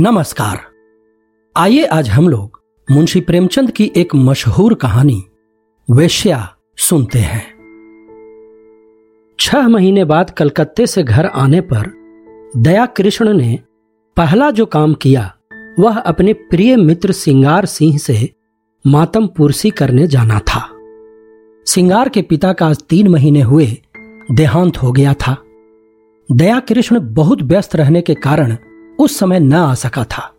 नमस्कार। आइए आज हम लोग मुंशी प्रेमचंद की एक मशहूर कहानी, वेश्या, सुनते हैं। छह महीने बाद कलकत्ते से घर आने पर दया कृष्ण ने पहला जो काम किया, वह अपने प्रिय मित्र सिंगार सिंह से मातम पुरसी करने जाना था। सिंगार के पिता का आज तीन महीने हुए देहांत हो गया था। दया कृष्ण बहुत व्यस्त रहने के कारण उस समय न आ सका था।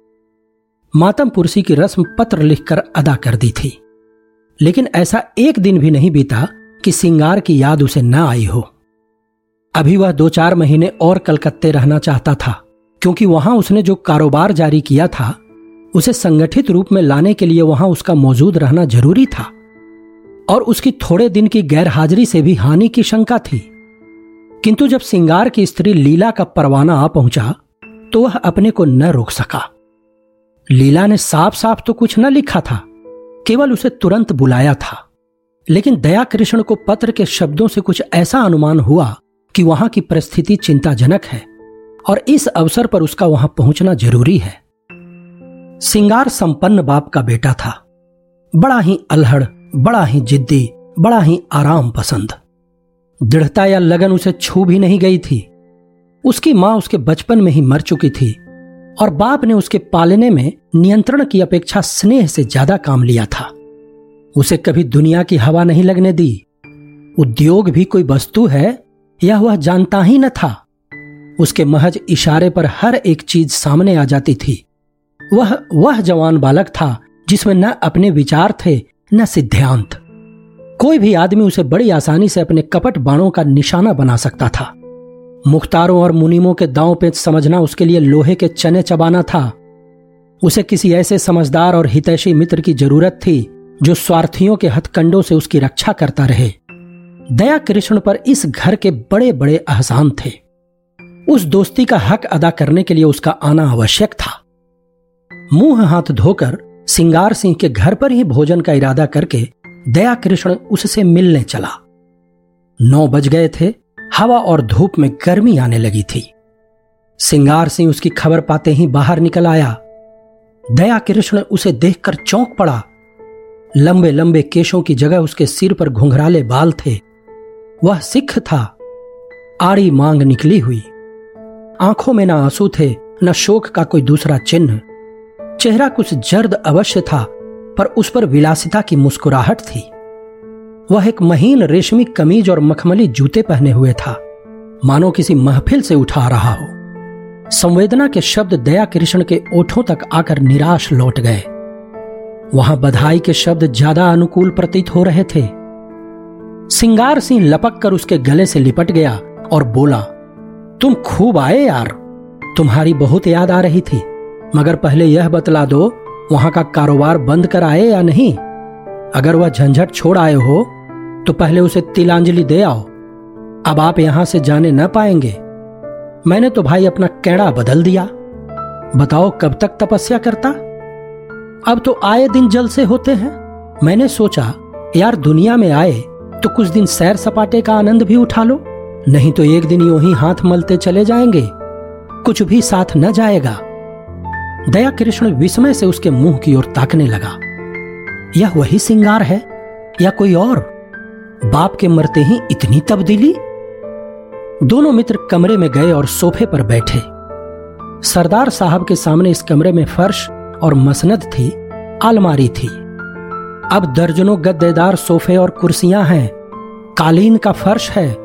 मातम पुरसी की रस्म पत्र लिखकर अदा कर दी थी। लेकिन ऐसा एक दिन भी नहीं बीता कि सिंगार की याद उसे न आई हो। अभी वह दो चार महीने और कलकत्ते रहना चाहता था, क्योंकि वहाँ उसने जो कारोबार जारी किया था, उसे संगठित रूप में लाने के लिए वहाँ उसका मौजूद रहना ज़रूरी था। और उसकी थोड़े दिन की गैर हाजिरी से भी हानि की शंका थी। किंतु जब सिंगार की स्त्री लीला का परवाना आ पहुँचा तो वह अपने को न रोक सका। लीला ने साफ़ साफ़ तो कुछ न लिखा था, केवल उसे तुरंत बुलाया था। लेकिन दया कृष्ण को पत्र के शब्दों से कुछ ऐसा अनुमान हुआ कि वहाँ की परिस्थिति चिंताजनक है और इस अवसर पर उसका वहाँ पहुँचना ज़रूरी है। सिंगार संपन्न बाप का बेटा था। बड़ा ही अल्हड़, बड़ा ही जिद्दी, बड़ा ही आराम पसंद। दृढ़ता या लगन उसे छू भी नहीं गई थी। उसकी माँ उसके बचपन में ही मर चुकी थी और बाप ने उसके पालने में नियंत्रण की अपेक्षा स्नेह से ज़्यादा काम लिया था। उसे कभी दुनिया की हवा नहीं लगने दी। उद्योग भी कोई वस्तु है यह वह जानता ही न था। उसके महज इशारे पर हर एक चीज़ सामने आ जाती थी। वह वह जवान बालक था, जिसमें न अपने विचार थे, न सिद्धांत। कोई भी आदमी उसे बड़ी आसानी से अपने कपट बाणों का निशाना बना सकता था। मुख्तारों और मुनीमों के दांव पे समझना उसके लिए लोहे के चने चबाना था। उसे किसी ऐसे समझदार और हितैषी मित्र की ज़रूरत थी, जो स्वार्थियों के हथकंडों से उसकी रक्षा करता रहे। दया कृष्ण पर इस घर के बड़े बड़े अहसान थे। उस दोस्ती का हक अदा करने के लिए उसका आना आवश्यक था। मुँह हाथ धोकर सिंगार सिंह के घर पर ही भोजन का इरादा करके दया कृष्ण उससे मिलने चला। नौ बज गए थे हवा और धूप में गर्मी आने लगी थी। सिंगार सिंह उसकी खबर पाते ही बाहर निकल आया। दया कृष्ण उसे देखकर चौंक पड़ा। लंबे लंबे केशों की जगह उसके सिर पर घुंघराले बाल थे। वह सिख था। आड़ी मांग निकली हुई। आँखों में ना आँसू थे, न शोक का कोई दूसरा चिन्ह। चेहरा कुछ जर्द अवश्य था, पर उस पर विलासिता की मुस्कुराहट थी। वह एक महीन रेशमी कमीज और मखमली जूते पहने हुए था। मानो किसी महफिल से उठा रहा हो। संवेदना के शब्द दया कृष्ण के ओठों तक आकर निराश लौट गए। वहाँ बधाई के शब्द ज़्यादा अनुकूल प्रतीत हो रहे थे। सिंगार सिंह लपक कर उसके गले से लिपट गया और बोला, तुम खूब आए यार। तुम्हारी बहुत याद आ रही थी। मगर पहले यह बतला दो, वहाँ का कारोबार बंद कर आए या नहीं? अगर वह झंझट छोड़ आए हो तो पहले उसे तिलांजलि दे आओ। अब आप यहाँ से जाने न पाएँगे। मैंने तो भाई अपना कैड़ा बदल दिया। बताओ कब तक तपस्या करता? अब तो आए दिन जल से होते हैं। मैंने सोचा, यार दुनिया में आए तो कुछ दिन सैर सपाटे का आनंद भी उठा लो। नहीं तो एक दिन यू ही हाथ मलते चले जाएँगे। कुछ भी साथ न जाएगा। दया कृष्ण विस्मय से उसके मुँह की ओर ताकने लगा। यह वही सिंगार है? या कोई और? बाप के मरते ही इतनी तब्दीली? दोनों मित्र कमरे में गए और सोफे पर बैठे। सरदार साहब के सामने इस कमरे में फर्श और मसनद थी, अलमारी थी। अब दर्जनों गद्देदार सोफे और कुर्सियाँ हैं, कालीन का फर्श है,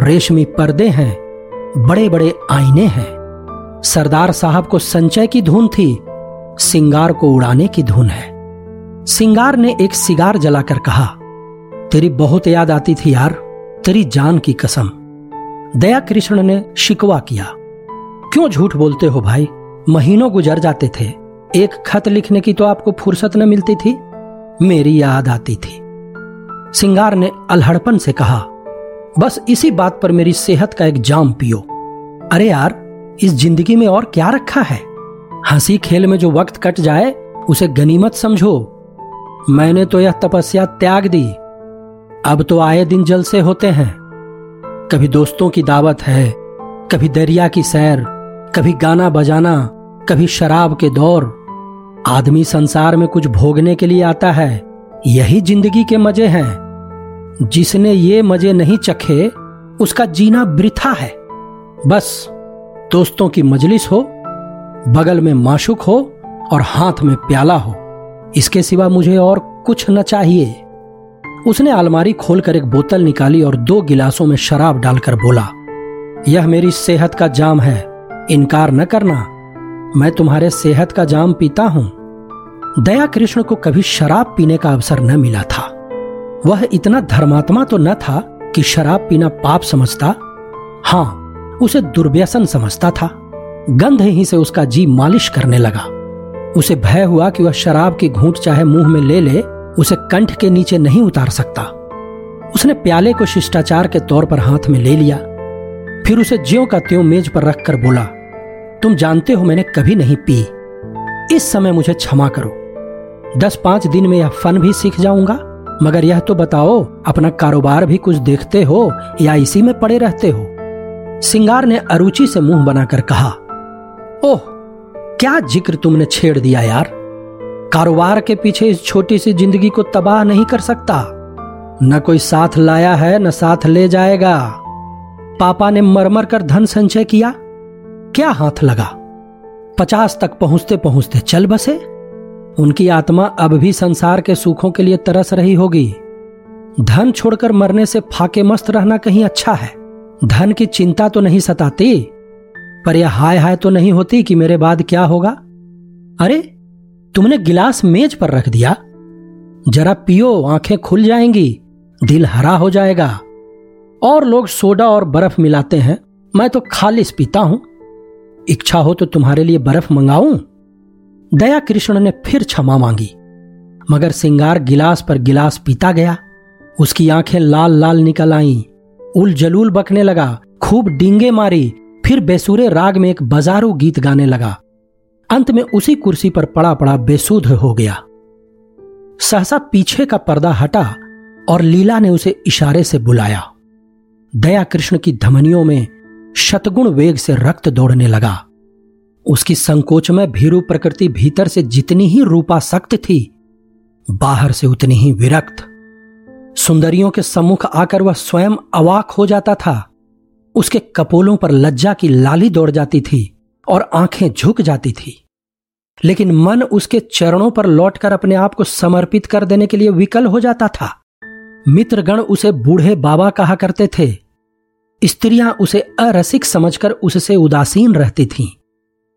रेशमी पर्दे हैं बड़े बड़े आईने हैं। सरदार साहब को संचय की धुन थी, सिंगार को उड़ाने की धुन है। सिंगार ने एक सिगार जलाकर कहा, तेरी बहुत याद आती थी यार, तेरी जान की कसम। दया कृष्ण ने शिकवा किया। क्यों झूठ बोलते हो भाई? महीनों गुजर जाते थे। एक खत लिखने की तो आपको फुर्सत न मिलती थी। मेरी याद आती थी। सिंगार ने अलहड़पन से कहा, बस इसी बात पर मेरी सेहत का एक जाम पियो। अरे यार, इस ज़िंदगी में और क्या रखा है? हँसी खेल में जो वक्त कट जाए, उसे गनीमत समझो। मैंने तो यह तपस्या त्याग दी। अब तो आए दिन जलसे होते हैं। कभी दोस्तों की दावत है, कभी दरिया की सैर, कभी गाना बजाना, कभी शराब के दौर। आदमी संसार में कुछ भोगने के लिए आता है, यही ज़िंदगी के मज़े हैं। जिसने ये मज़े नहीं चखे, उसका जीना वृथा है। बस, दोस्तों की मजलिस हो, बगल में माशुक हो और हाथ में प्याला हो। इसके सिवा मुझे और कुछ न चाहिए। उसने अलमारी खोलकर एक बोतल निकाली और दो गिलासों में शराब डालकर बोला, यह मेरी सेहत का जाम है, इनकार न करना। मैं तुम्हारे सेहत का जाम पीता हूँ। दया कृष्ण को कभी शराब पीने का अवसर न मिला था। वह इतना धर्मात्मा तो न था कि शराब पीना पाप समझता। हाँ, उसे दुर्व्यसन समझता था। गंध ही से उसका जी मालिश करने लगा। उसे भय हुआ कि वह शराब की घूंट चाहे मुँह में ले ले, उसे कंठ के नीचे नहीं उतार सकता। उसने प्याले को शिष्टाचार के तौर पर हाथ में ले लिया। फिर उसे ज्यो का त्यों मेज पर रखकर बोला, तुम जानते हो मैंने कभी नहीं पी। इस समय मुझे क्षमा करो। दस पाँच दिन में यह फन भी सीख जाऊँगा, मगर यह तो बताओ, अपना कारोबार भी कुछ देखते हो या इसी में पड़े रहते हो? सिंगार ने अरुचि से मुँह बनाकर कहा, ओह क्या ज़िक्र तुमने छेड़ दिया यार? कारोबार के पीछे इस छोटी सी ज़िंदगी को तबाह नहीं कर सकता। न कोई साथ लाया है, न साथ ले जाएगा। पापा ने मरमर कर धन संचय किया। क्या हाथ लगा? पचास तक पहुँचते पहुँचते चल बसे। उनकी आत्मा अब भी संसार के सुखों के लिए तरस रही होगी। धन छोड़कर मरने से फाके मस्त रहना कहीं अच्छा है। धन की चिंता तो नहीं सताती। पर यह हाय हाय तो नहीं होती कि मेरे बाद क्या होगा? अरे, तुमने गिलास मेज पर रख दिया। जरा पियो, आँखें खुल जाएँगी, दिल हरा हो जाएगा। और लोग सोडा और बर्फ़ मिलाते हैं। मैं तो खालिश पीता हूँ। इच्छा हो तो तुम्हारे लिए बर्फ़ मंगाऊं। दया कृष्ण ने फिर क्षमा मांगी। मगर सिंगार गिलास पर गिलास पीता गया। उसकी आँखें लाल लाल निकल आईं। उल जलूल बकने लगा। खूब डींगे मारी। फिर बेसुरे राग में एक बाजारू गीत गाने लगा। अंत में उसी कुर्सी पर पड़ा पड़ा बेसुध हो गया। सहसा पीछे का पर्दा हटा और लीला ने उसे इशारे से बुलाया। दया कृष्ण की धमनियों में शतगुण वेग से रक्त दौड़ने लगा। उसकी संकोच में भीरु प्रकृति भीतर से जितनी ही रूपा सक्त थी, बाहर से उतनी ही विरक्त। सुंदरियों के सम्मुख आकर वह स्वयं अवाक हो जाता था। उसके कपोलों पर लज्जा की लाली दौड़ जाती थी और आँखें झुक जाती थी। लेकिन मन उसके चरणों पर लौटकर अपने आप को समर्पित कर देने के लिए विकल हो जाता था। मित्रगण उसे बूढ़े बाबा कहा करते थे। स्त्रियाँ उसे अरसिक समझकर उससे उदासीन रहती थीं।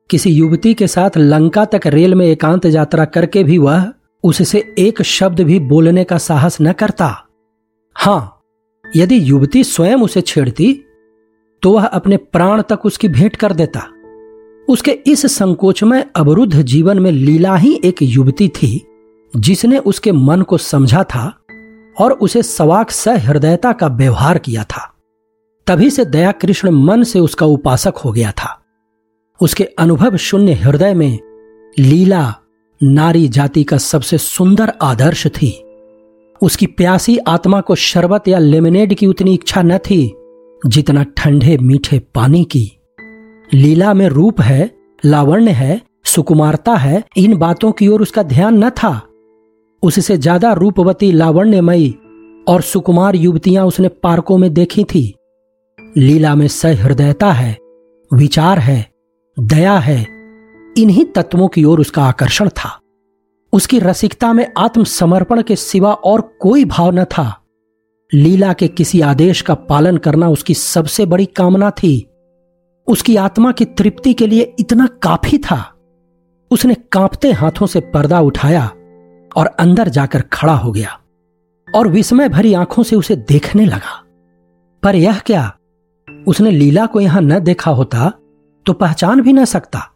किसी युवती के साथ लंका तक रेल में एकांत यात्रा करके भी वह उससे एक शब्द भी बोलने का साहस न करता। हाँ, यदि युवती स्वयं उसे छेड़ती तो वह अपने प्राण तक उसकी भेंट कर देता। उसके इस संकोच में अवरुद्ध जीवन में लीला ही एक युवती थी, जिसने उसके मन को समझा था और उसे सवाक सहृदयता का व्यवहार किया था। तभी से दया कृष्ण मन से उसका उपासक हो गया था। उसके अनुभव शून्य हृदय में लीला नारी जाति का सबसे सुंदर आदर्श थी। उसकी प्यासी आत्मा को शरबत या लेमिनेड की उतनी इच्छा न थी जितना ठंडे मीठे पानी की। लीला में रूप है, लावण्य है, सुकुमारता है, इन बातों की ओर उसका ध्यान न था। उससे ज़्यादा रूपवती लावण्यमयी और सुकुमार युवतियाँ उसने पार्कों में देखी थी। लीला में सहृदयता है, विचार है, दया है, इन्हीं तत्वों की ओर उसका आकर्षण था। उसकी रसिकता में आत्मसमर्पण के सिवा और कोई भाव न था। लीला के किसी आदेश का पालन करना उसकी सबसे बड़ी कामना थी। उसकी आत्मा की तृप्ति के लिए इतना काफ़ी था। उसने कांपते हाथों से पर्दा उठाया और अंदर जाकर खड़ा हो गया और विस्मय भरी आँखों से उसे देखने लगा। पर यह क्या? उसने लीला को यहाँ न देखा होता तो पहचान भी न सकता।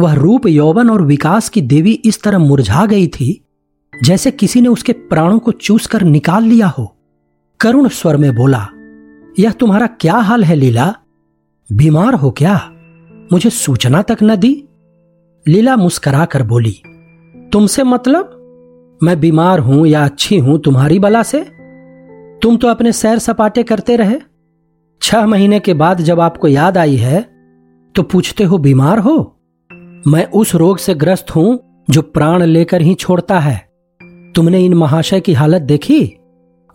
वह रूप यौवन और विकास की देवी इस तरह मुरझा गई थी जैसे किसी ने उसके प्राणों को चूस कर निकाल लिया हो। करुण स्वर में बोला, यह तुम्हारा क्या हाल है, लीला? बीमार हो क्या? मुझे सूचना तक न दी? लीला मुस्करा कर बोली, तुमसे मतलब? मैं बीमार हूँ या अच्छी हूँ तुम्हारी बला से? तुम तो अपने सैर सपाटे करते रहे। छह महीने के बाद जब आपको याद आई है तो पूछते हो, बीमार हो? मैं उस रोग से ग्रस्त हूँ जो प्राण लेकर ही छोड़ता है। तुमने इन महाशय की हालत देखी?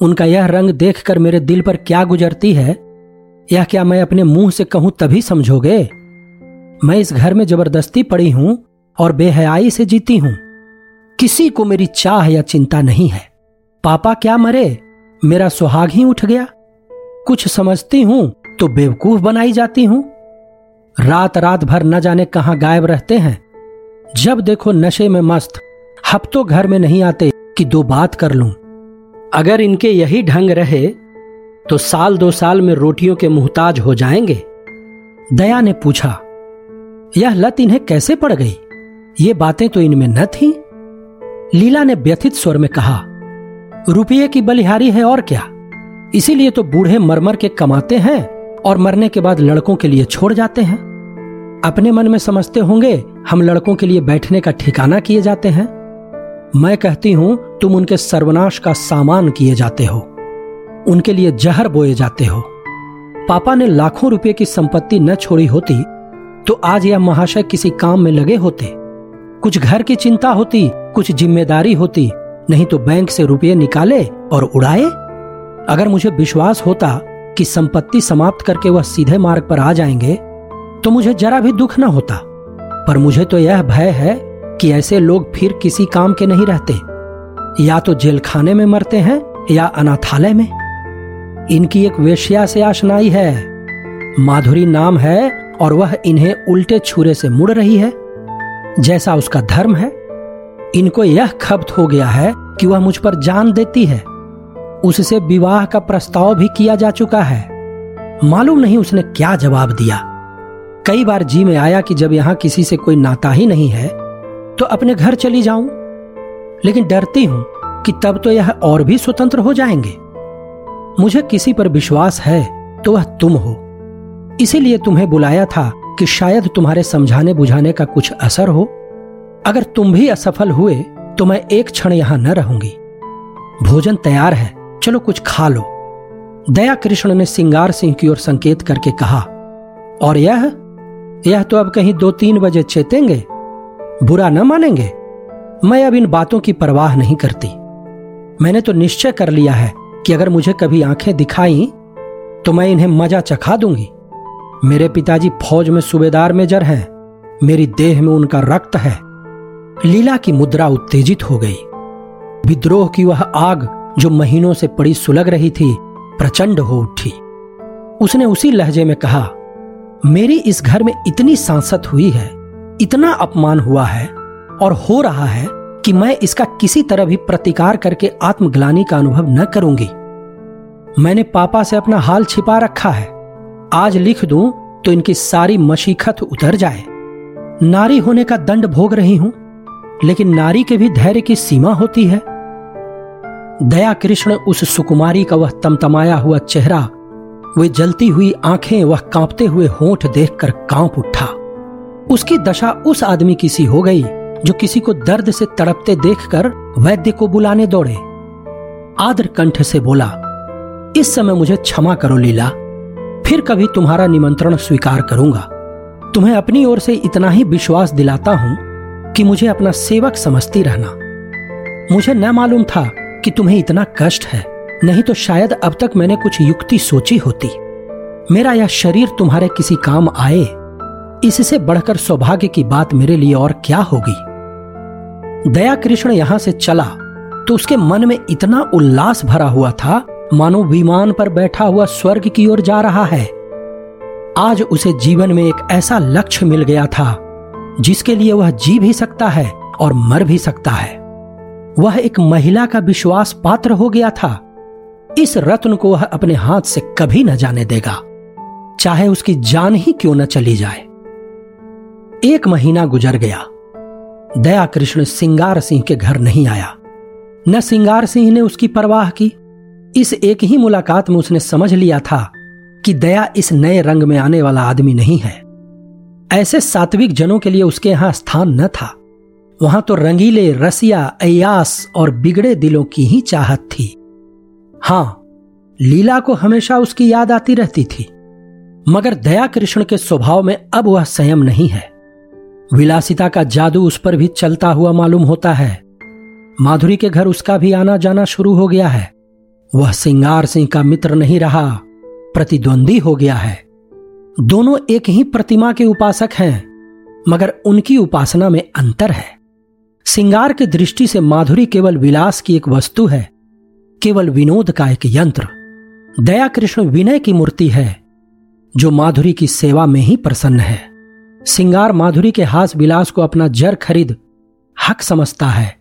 उनका यह रंग देखकर मेरे दिल पर क्या गुजरती है? यह क्या मैं अपने मुँह से कहूँ तभी समझोगे? मैं इस घर में ज़बरदस्ती पड़ी हूँ और बेहयाई से जीती हूँ। किसी को मेरी चाह या चिंता नहीं है। पापा क्या मरे? मेरा सुहाग ही उठ गया। कुछ समझती हूँ तो बेवकूफ़ बनाई जाती हूँ। रात रात भर न जाने कहाँ गायब रहते हैं। जब देखो नशे में मस्त हफ्तों घर में नहीं आते कि दो बात कर लूँ। अगर इनके यही ढंग रहे तो साल दो साल में रोटियों के मुहताज हो जाएँगे। दया ने पूछा, यह लत इन्हें कैसे पड़ गई? ये बातें तो इनमें न थी। लीला ने व्यथित स्वर में कहा, रुपये की बलिहारी है और क्या? इसीलिए तो बूढ़े मरमर के कमाते हैं और मरने के बाद लड़कों के लिए छोड़ जाते हैं। अपने मन में समझते होंगे, हम लड़कों के लिए बैठने का ठिकाना किए जाते हैं। मैं कहती हूँ, तुम उनके सर्वनाश का सामान किए जाते हो। उनके लिए जहर बोए जाते हो। पापा ने लाखों रुपए की संपत्ति न छोड़ी होती तो आज यह महाशय किसी काम में लगे होते। कुछ घर की चिंता होती, कुछ ज़िम्मेदारी होती, नहीं तो बैंक से रुपये निकाले और उड़ाए। अगर मुझे विश्वास होता कि संपत्ति समाप्त करके वह सीधे मार्ग पर आ जाएँगे तो मुझे जरा भी दुख न होता। पर मुझे तो यह भय है कि ऐसे लोग फिर किसी काम के नहीं रहते। या तो जेल खाने में मरते हैं, या अनाथालय में। इनकी एक वेश्या से आशनाई है। माधुरी नाम है और वह इन्हें उल्टे छुरे से मुड़ रही है। जैसा उसका धर्म है। इनको यह खब्त हो गया है कि वह मुझ पर जान देती है। उससे विवाह का प्रस्ताव भी किया जा चुका है। मालूम नहीं उसने क्या जवाब दिया। कई बार जी में आया कि जब यहाँ किसी से कोई नाता ही नहीं है तो अपने घर चली जाऊँ। लेकिन डरती हूँ कि तब तो यह और भी स्वतंत्र हो जाएँगे। मुझे किसी पर विश्वास है तो वह तुम हो। इसीलिए तुम्हें बुलाया था कि शायद तुम्हारे समझाने बुझाने का कुछ असर हो। अगर तुम भी असफल हुए तो मैं एक क्षण यहाँ न रहूँगी। भोजन तैयार है, चलो कुछ खा लो। दया कृष्ण ने सिंगार सिंह की ओर संकेत करके कहा, और यह? यह तो अब कहीं दो तीन बजे चेतेंगे? बुरा न मानेंगे? मैं अब इन बातों की परवाह नहीं करती। मैंने तो निश्चय कर लिया है कि अगर मुझे कभी आँखें दिखाई तो मैं इन्हें मज़ा चखा दूँगी। मेरे पिताजी फौज में सूबेदार मेजर हैं। मेरी देह में उनका रक्त है। लीला की मुद्रा उत्तेजित हो गई। विद्रोह की वह आग जो महीनों से पड़ी सुलग रही थी, प्रचंड हो उठी। उसने उसी लहजे में कहा, मेरी इस घर में इतनी सांसत हुई है इतना अपमान हुआ है और हो रहा है कि मैं इसका किसी तरह भी प्रतिकार करके आत्मग्लानी का अनुभव न करूँगी। मैंने पापा से अपना हाल छिपा रखा है। आज लिख दूँ तो इनकी सारी मशीखत उतर जाए। नारी होने का दंड भोग रही हूँ, लेकिन नारी के भी धैर्य की सीमा होती है। दया कृष्ण उस सुकुमारी का वह तमतमाया हुआ चेहरा, वे जलती हुई आँखें, वह कांपते हुए होठ देखकर काँप उठा। उसकी दशा उस आदमी की सी हो गई, जो किसी को दर्द से तड़पते देखकर वैद्य को बुलाने दौड़े। आदर कंठ से बोला, इस समय मुझे क्षमा करो, लीला। फिर कभी तुम्हारा निमंत्रण स्वीकार करूँगा। तुम्हें अपनी ओर से इतना ही विश्वास दिलाता हूँ कि मुझे अपना सेवक समझती रहना। मुझे न मालूम था कि तुम्हें इतना कष्ट है, नहीं तो शायद अब तक मैंने कुछ युक्ति सोची होती। मेरा यह शरीर तुम्हारे किसी काम आए इससे बढ़कर सौभाग्य की बात मेरे लिए और क्या होगी? दया कृष्ण यहाँ से चला तो उसके मन में इतना उल्लास भरा हुआ था, मानो विमान पर बैठा हुआ स्वर्ग की ओर जा रहा है। आज उसे जीवन में एक ऐसा लक्ष्य मिल गया था, जिसके लिए वह जी भी सकता है और मर भी सकता है। वह एक महिला का विश्वास पात्र हो गया था। इस रत्न को वह अपने हाथ से कभी न जाने देगा, चाहे उसकी जान ही क्यों न चली जाए। एक महीना गुजर गया। दया कृष्ण सिंगार सिंह के घर नहीं आया। न सिंगार सिंह ने उसकी परवाह की। इस एक ही मुलाकात में उसने समझ लिया था कि दया इस नए रंग में आने वाला आदमी नहीं है। ऐसे सात्विक जनों के लिए उसके यहाँ स्थान न था। वहाँ तो रंगीले, रसिया, अयास और बिगड़े दिलों की ही चाहत थी। हाँ, लीला को हमेशा उसकी याद आती रहती थी। मगर दया कृष्ण के स्वभाव में अब वह संयम नहीं है। विलासिता का जादू उस पर भी चलता हुआ मालूम होता है। माधुरी के घर उसका भी आना जाना शुरू हो गया है। वह सिंगार सिंह का मित्र नहीं रहा, प्रतिद्वंदी हो गया है। दोनों एक ही प्रतिमा के उपासक हैं, मगर उनकी उपासना में अंतर है। सिंगार की दृष्टि से माधुरी केवल विलास की एक वस्तु है, केवल विनोद का एक यंत्र। दया कृष्ण विनय की मूर्ति है, जो माधुरी की सेवा में ही प्रसन्न है। सिंगार माधुरी के हास विलास को अपना जर खरीद हक समझता है।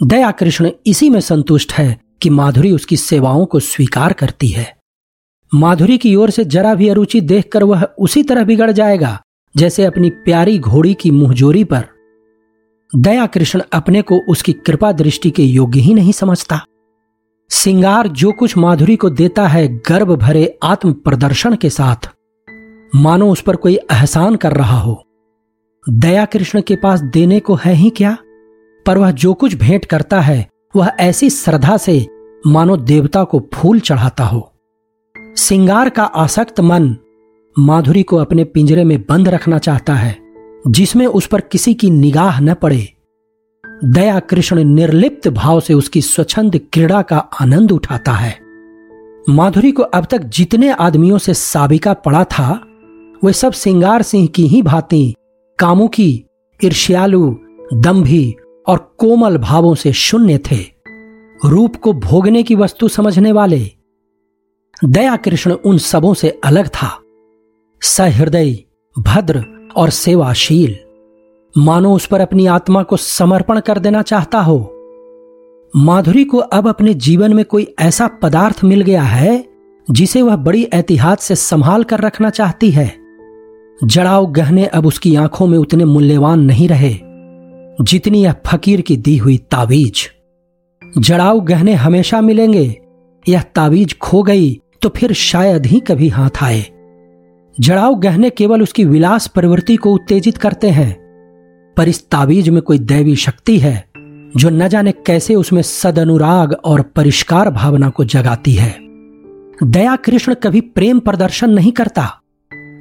दया कृष्ण इसी में संतुष्ट है कि माधुरी उसकी सेवाओं को स्वीकार करती है। माधुरी की ओर से जरा भी अरुचि देखकर वह उसी तरह बिगड़ जाएगा, जैसे अपनी प्यारी घोड़ी की मुंहजोरी पर। दया कृष्ण अपने को उसकी कृपा दृष्टि के योग्य ही नहीं समझता। सिंगार जो कुछ माधुरी को देता है गर्भ भरे आत्म प्रदर्शन के साथ। मानो उस पर कोई एहसान कर रहा हो। दया कृष्ण के पास देने को है ही क्या? पर वह जो कुछ भेंट करता है, वह ऐसी श्रद्धा से मानो देवता को फूल चढ़ाता हो। सिंगार का आसक्त मन माधुरी को अपने पिंजरे में बंद रखना चाहता है, जिसमें उस पर किसी की निगाह न पड़े। दया कृष्ण निर्लिप्त भाव से उसकी स्वच्छंद क्रीड़ा का आनंद उठाता है। माधुरी को अब तक जितने आदमियों से साबिका पड़ा था वे सब सिंगार सिंह की ही भांति कामुकी ईर्ष्यालु दम्भी और कोमल भावों से शून्य थे। रूप को भोगने की वस्तु समझने वाले। दया कृष्ण उन सबों से अलग था। सहृदय, भद्र और सेवाशील। मानो उस पर अपनी आत्मा को समर्पण कर देना चाहता हो। माधुरी को अब अपने जीवन में कोई ऐसा पदार्थ मिल गया है, जिसे वह बड़ी एहतियात से संभाल कर रखना चाहती है। जड़ाव गहने अब उसकी आँखों में उतने मूल्यवान नहीं रहे, जितनी यह फकीर की दी हुई तावीज। जड़ाव गहने हमेशा मिलेंगे, यह तावीज खो गई तो फिर शायद ही कभी हाथ आए। जड़ाव गहने केवल उसकी विलास प्रवृत्ति को उत्तेजित करते हैं, पर इस तावीज में कोई दैवी शक्ति है, जो न जाने कैसे उसमें सदनुराग और परिष्कार भावना को जगाती है। दया कृष्ण कभी प्रेम प्रदर्शन नहीं करता।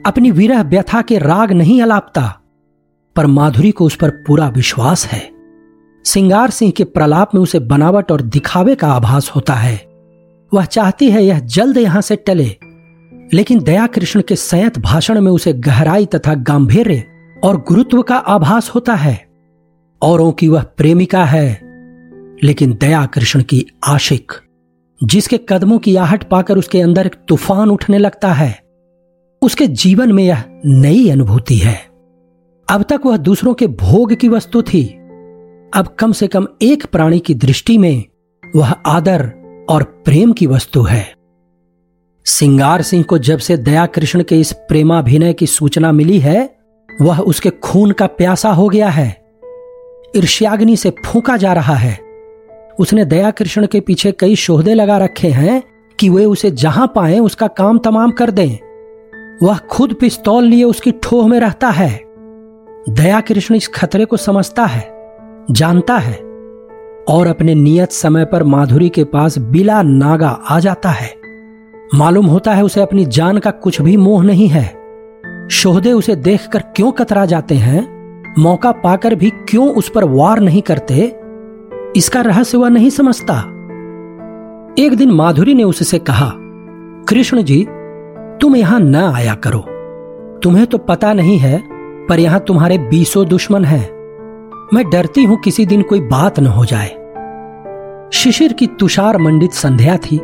अपनी विरह व्यथा के राग नहीं अलापता, पर माधुरी को उस पर पूरा विश्वास है। सिंगार सिंह के प्रलाप में उसे बनावट और दिखावे का आभास होता है। वह चाहती है यह जल्द यहाँ से टले, लेकिन दया कृष्ण के संयत भाषण में उसे गहराई तथा गांधीर्य और गुरुत्व का आभास होता है। औरों की वह प्रेमिका है, लेकिन दया कृष्ण की आशिक, जिसके कदमों की आहट पाकर उसके अंदर एक तूफ़ान उठने लगता है। उसके जीवन में यह नई अनुभूति है। अब तक वह दूसरों के भोग की वस्तु थी। अब कम से कम एक प्राणी की दृष्टि में वह आदर और प्रेम की वस्तु है। सिंगार सिंह को जब से दया कृष्ण के इस प्रेमाभिनय की सूचना मिली है, वह उसके खून का प्यासा हो गया है। ईर्ष्याग्नि से फूका जा रहा है। उसने दया कृष्ण के पीछे कई शोहदे लगा रखे हैं कि वे उसे जहाँ पाए, उसका काम तमाम कर दें। वह खुद पिस्तौल लिए उसकी ठोह में रहता है। दया कृष्ण इस खतरे को समझता है, जानता है, और अपने नियत समय पर माधुरी के पास बिला नागा आ जाता है। मालूम होता है उसे अपनी जान का कुछ भी मोह नहीं है। शोहदे उसे देखकर क्यों कतरा जाते हैं? मौका पाकर भी क्यों उस पर वार नहीं करते? इसका रहस्य वह नहीं समझता। एक दिन माधुरी ने उससे कहा, कृष्ण जी तुम यहाँ न आया करो। तुम्हें तो पता नहीं है, पर यहाँ तुम्हारे बीसों दुश्मन हैं। मैं डरती हूँ किसी दिन कोई बात न हो जाए। शिशिर की तुषार मंडित संध्या थी।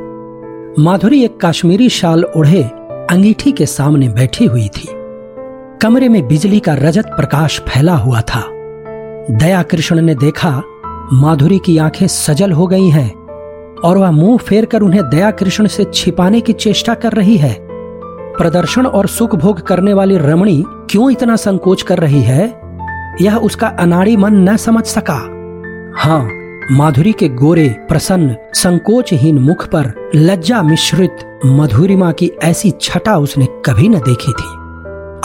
माधुरी एक काश्मीरी शाल ओढ़े अंगीठी के सामने बैठी हुई थी। कमरे में बिजली का रजत प्रकाश फैला हुआ था। दया कृष्ण ने देखा, माधुरी की आँखें सजल हो गई हैं, और वह मुँह फेर कर उन्हें दया कृष्ण से छिपाने की चेष्टा कर रही है। प्रदर्शन और सुख भोग करने वाली रमणी क्यों इतना संकोच कर रही है? यह उसका अनाड़ी मन न समझ सका। हाँ माधुरी के गोरे, प्रसन्न, संकोचहीन मुख पर लज्जा मिश्रित मधुरिमा की ऐसी छटा उसने कभी न देखी थी।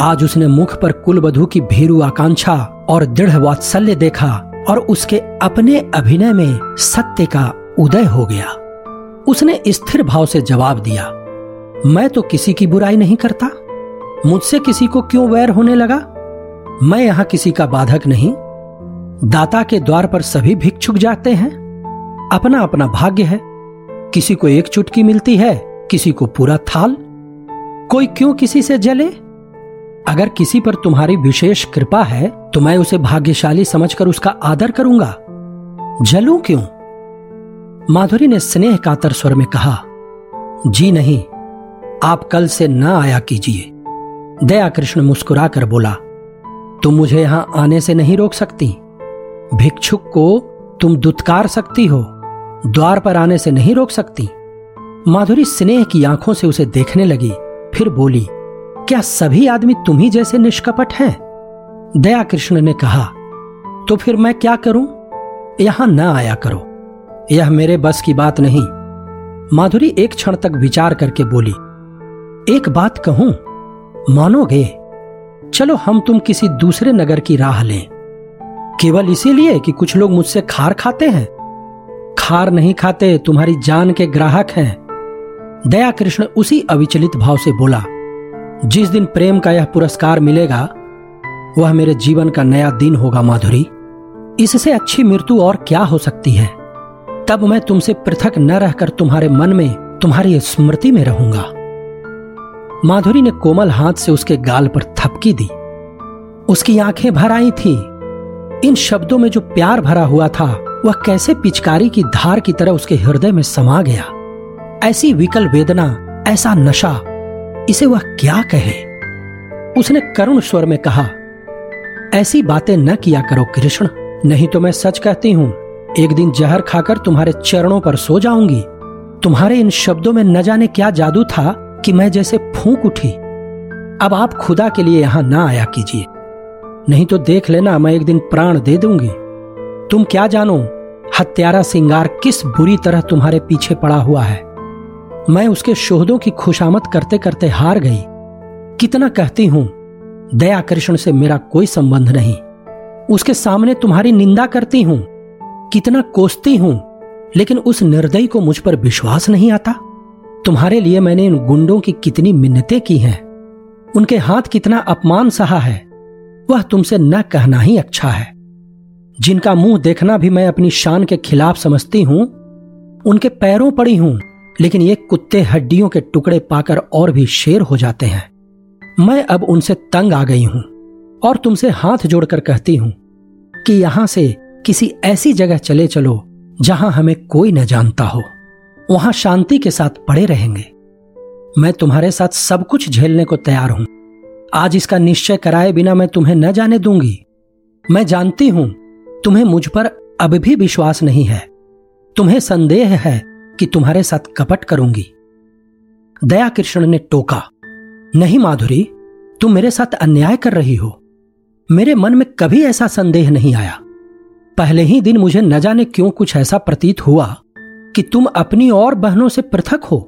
आज उसने मुख पर कुलवधु की भीरु आकांक्षा और दृढ़ वात्सल्य देखा और उसके अपने अभिनय में सत्य का उदय हो गया। उसने स्थिर भाव से जवाब दिया मैं तो किसी की बुराई नहीं करता। मुझसे किसी को क्यों वैर होने लगा? मैं यहाँ किसी का बाधक नहीं। दाता के द्वार पर सभी भिक्षुक जाते हैं। अपना अपना भाग्य है। किसी को एक चुटकी मिलती है, किसी को पूरा थाल। कोई क्यों किसी से जले? अगर किसी पर तुम्हारी विशेष कृपा है तो मैं उसे भाग्यशाली समझकर उसका आदर करूँगा। जलू क्यों? माधुरी ने स्नेह कातर स्वर में कहा, जी नहीं आप कल से न आया कीजिए। दया कृष्ण मुस्कुरा कर बोला तुम मुझे यहाँ आने से नहीं रोक सकती? भिक्षुक को तुम दुत्कार सकती हो, द्वार पर आने से नहीं रोक सकती? माधुरी स्नेह की आँखों से उसे देखने लगी, फिर बोली, क्या सभी आदमी तुम ही जैसे निष्कपट हैं? दया कृष्ण ने कहा तो फिर मैं क्या करूँ? यहाँ न आया करो। यह मेरे बस की बात नहीं। माधुरी एक क्षण तक विचार करके बोली एक बात कहूँ, मानोगे? चलो हम तुम किसी दूसरे नगर की राह लें। केवल इसीलिए कि कुछ लोग मुझसे खार खाते हैं। खार नहीं खाते, तुम्हारी जान के ग्राहक हैं। दया कृष्ण उसी अविचलित भाव से बोला, जिस दिन प्रेम का यह पुरस्कार मिलेगा, वह मेरे जीवन का नया दिन होगा, माधुरी। इससे अच्छी मृत्यु और क्या हो सकती है? तब मैं तुमसे पृथक न रहकर तुम्हारे मन में, तुम्हारी स्मृति में रहूँगा। माधुरी ने कोमल हाथ से उसके गाल पर थपकी दी। उसकी आँखें भर आई थी। इन शब्दों में जो प्यार भरा हुआ था, वह कैसे पिचकारी की धार की तरह उसके हृदय में समा गया। ऐसी विकल वेदना, ऐसा नशा, इसे वह क्या कहे? उसने करुण स्वर में कहा, ऐसी बातें न किया करो कृष्ण, नहीं तो मैं सच कहती हूँ, एक दिन जहर खाकर तुम्हारे चरणों पर सो जाऊँगी। तुम्हारे इन शब्दों में न जाने क्या जादू था? कि मैं जैसे फूंक उठी। अब आप खुदा के लिए यहाँ ना आया कीजिए। नहीं तो देख लेना, मैं एक दिन प्राण दे दूँगी। तुम क्या जानो, हत्यारा सिंगार किस बुरी तरह तुम्हारे पीछे पड़ा हुआ है। मैं उसके शोहदों की खुशामद करते करते हार गई। कितना कहती हूँ, दया कृष्ण से मेरा कोई संबंध नहीं। उसके सामने तुम्हारी निंदा करती हूँ, कितना कोसती हूँ, लेकिन उस निर्दयी को मुझ पर विश्वास नहीं आता। तुम्हारे लिए मैंने इन गुंडों की कितनी मिन्नतें की हैं। उनके हाथ कितना अपमान सहा है। वह तुमसे न कहना ही अच्छा है। जिनका मुँह देखना भी मैं अपनी शान के खिलाफ समझती हूँ, उनके पैरों पड़ी हूँ, लेकिन ये कुत्ते हड्डियों के टुकड़े पाकर और भी शेर हो जाते हैं। मैं अब उनसे तंग आ गई हूँ और तुमसे हाथ जोड़कर कहती हूँ कि यहाँ से किसी ऐसी जगह चले चलो जहाँ हमें कोई न जानता हो। वहाँ शांति के साथ पड़े रहेंगे। मैं तुम्हारे साथ सब कुछ झेलने को तैयार हूँ। आज इसका निश्चय कराए बिना मैं तुम्हें न जाने दूँगी। मैं जानती हूँ, तुम्हें मुझ पर अब भी विश्वास नहीं है। तुम्हें संदेह है कि तुम्हारे साथ कपट करूँगी। दया कृष्ण ने टोका, नहीं माधुरी, तुम मेरे साथ अन्याय कर रही हो। मेरे मन में कभी ऐसा संदेह नहीं आया। पहले ही दिन मुझे न जाने क्यों कुछ ऐसा प्रतीत हुआ। कि तुम अपनी और बहनों से पृथक हो।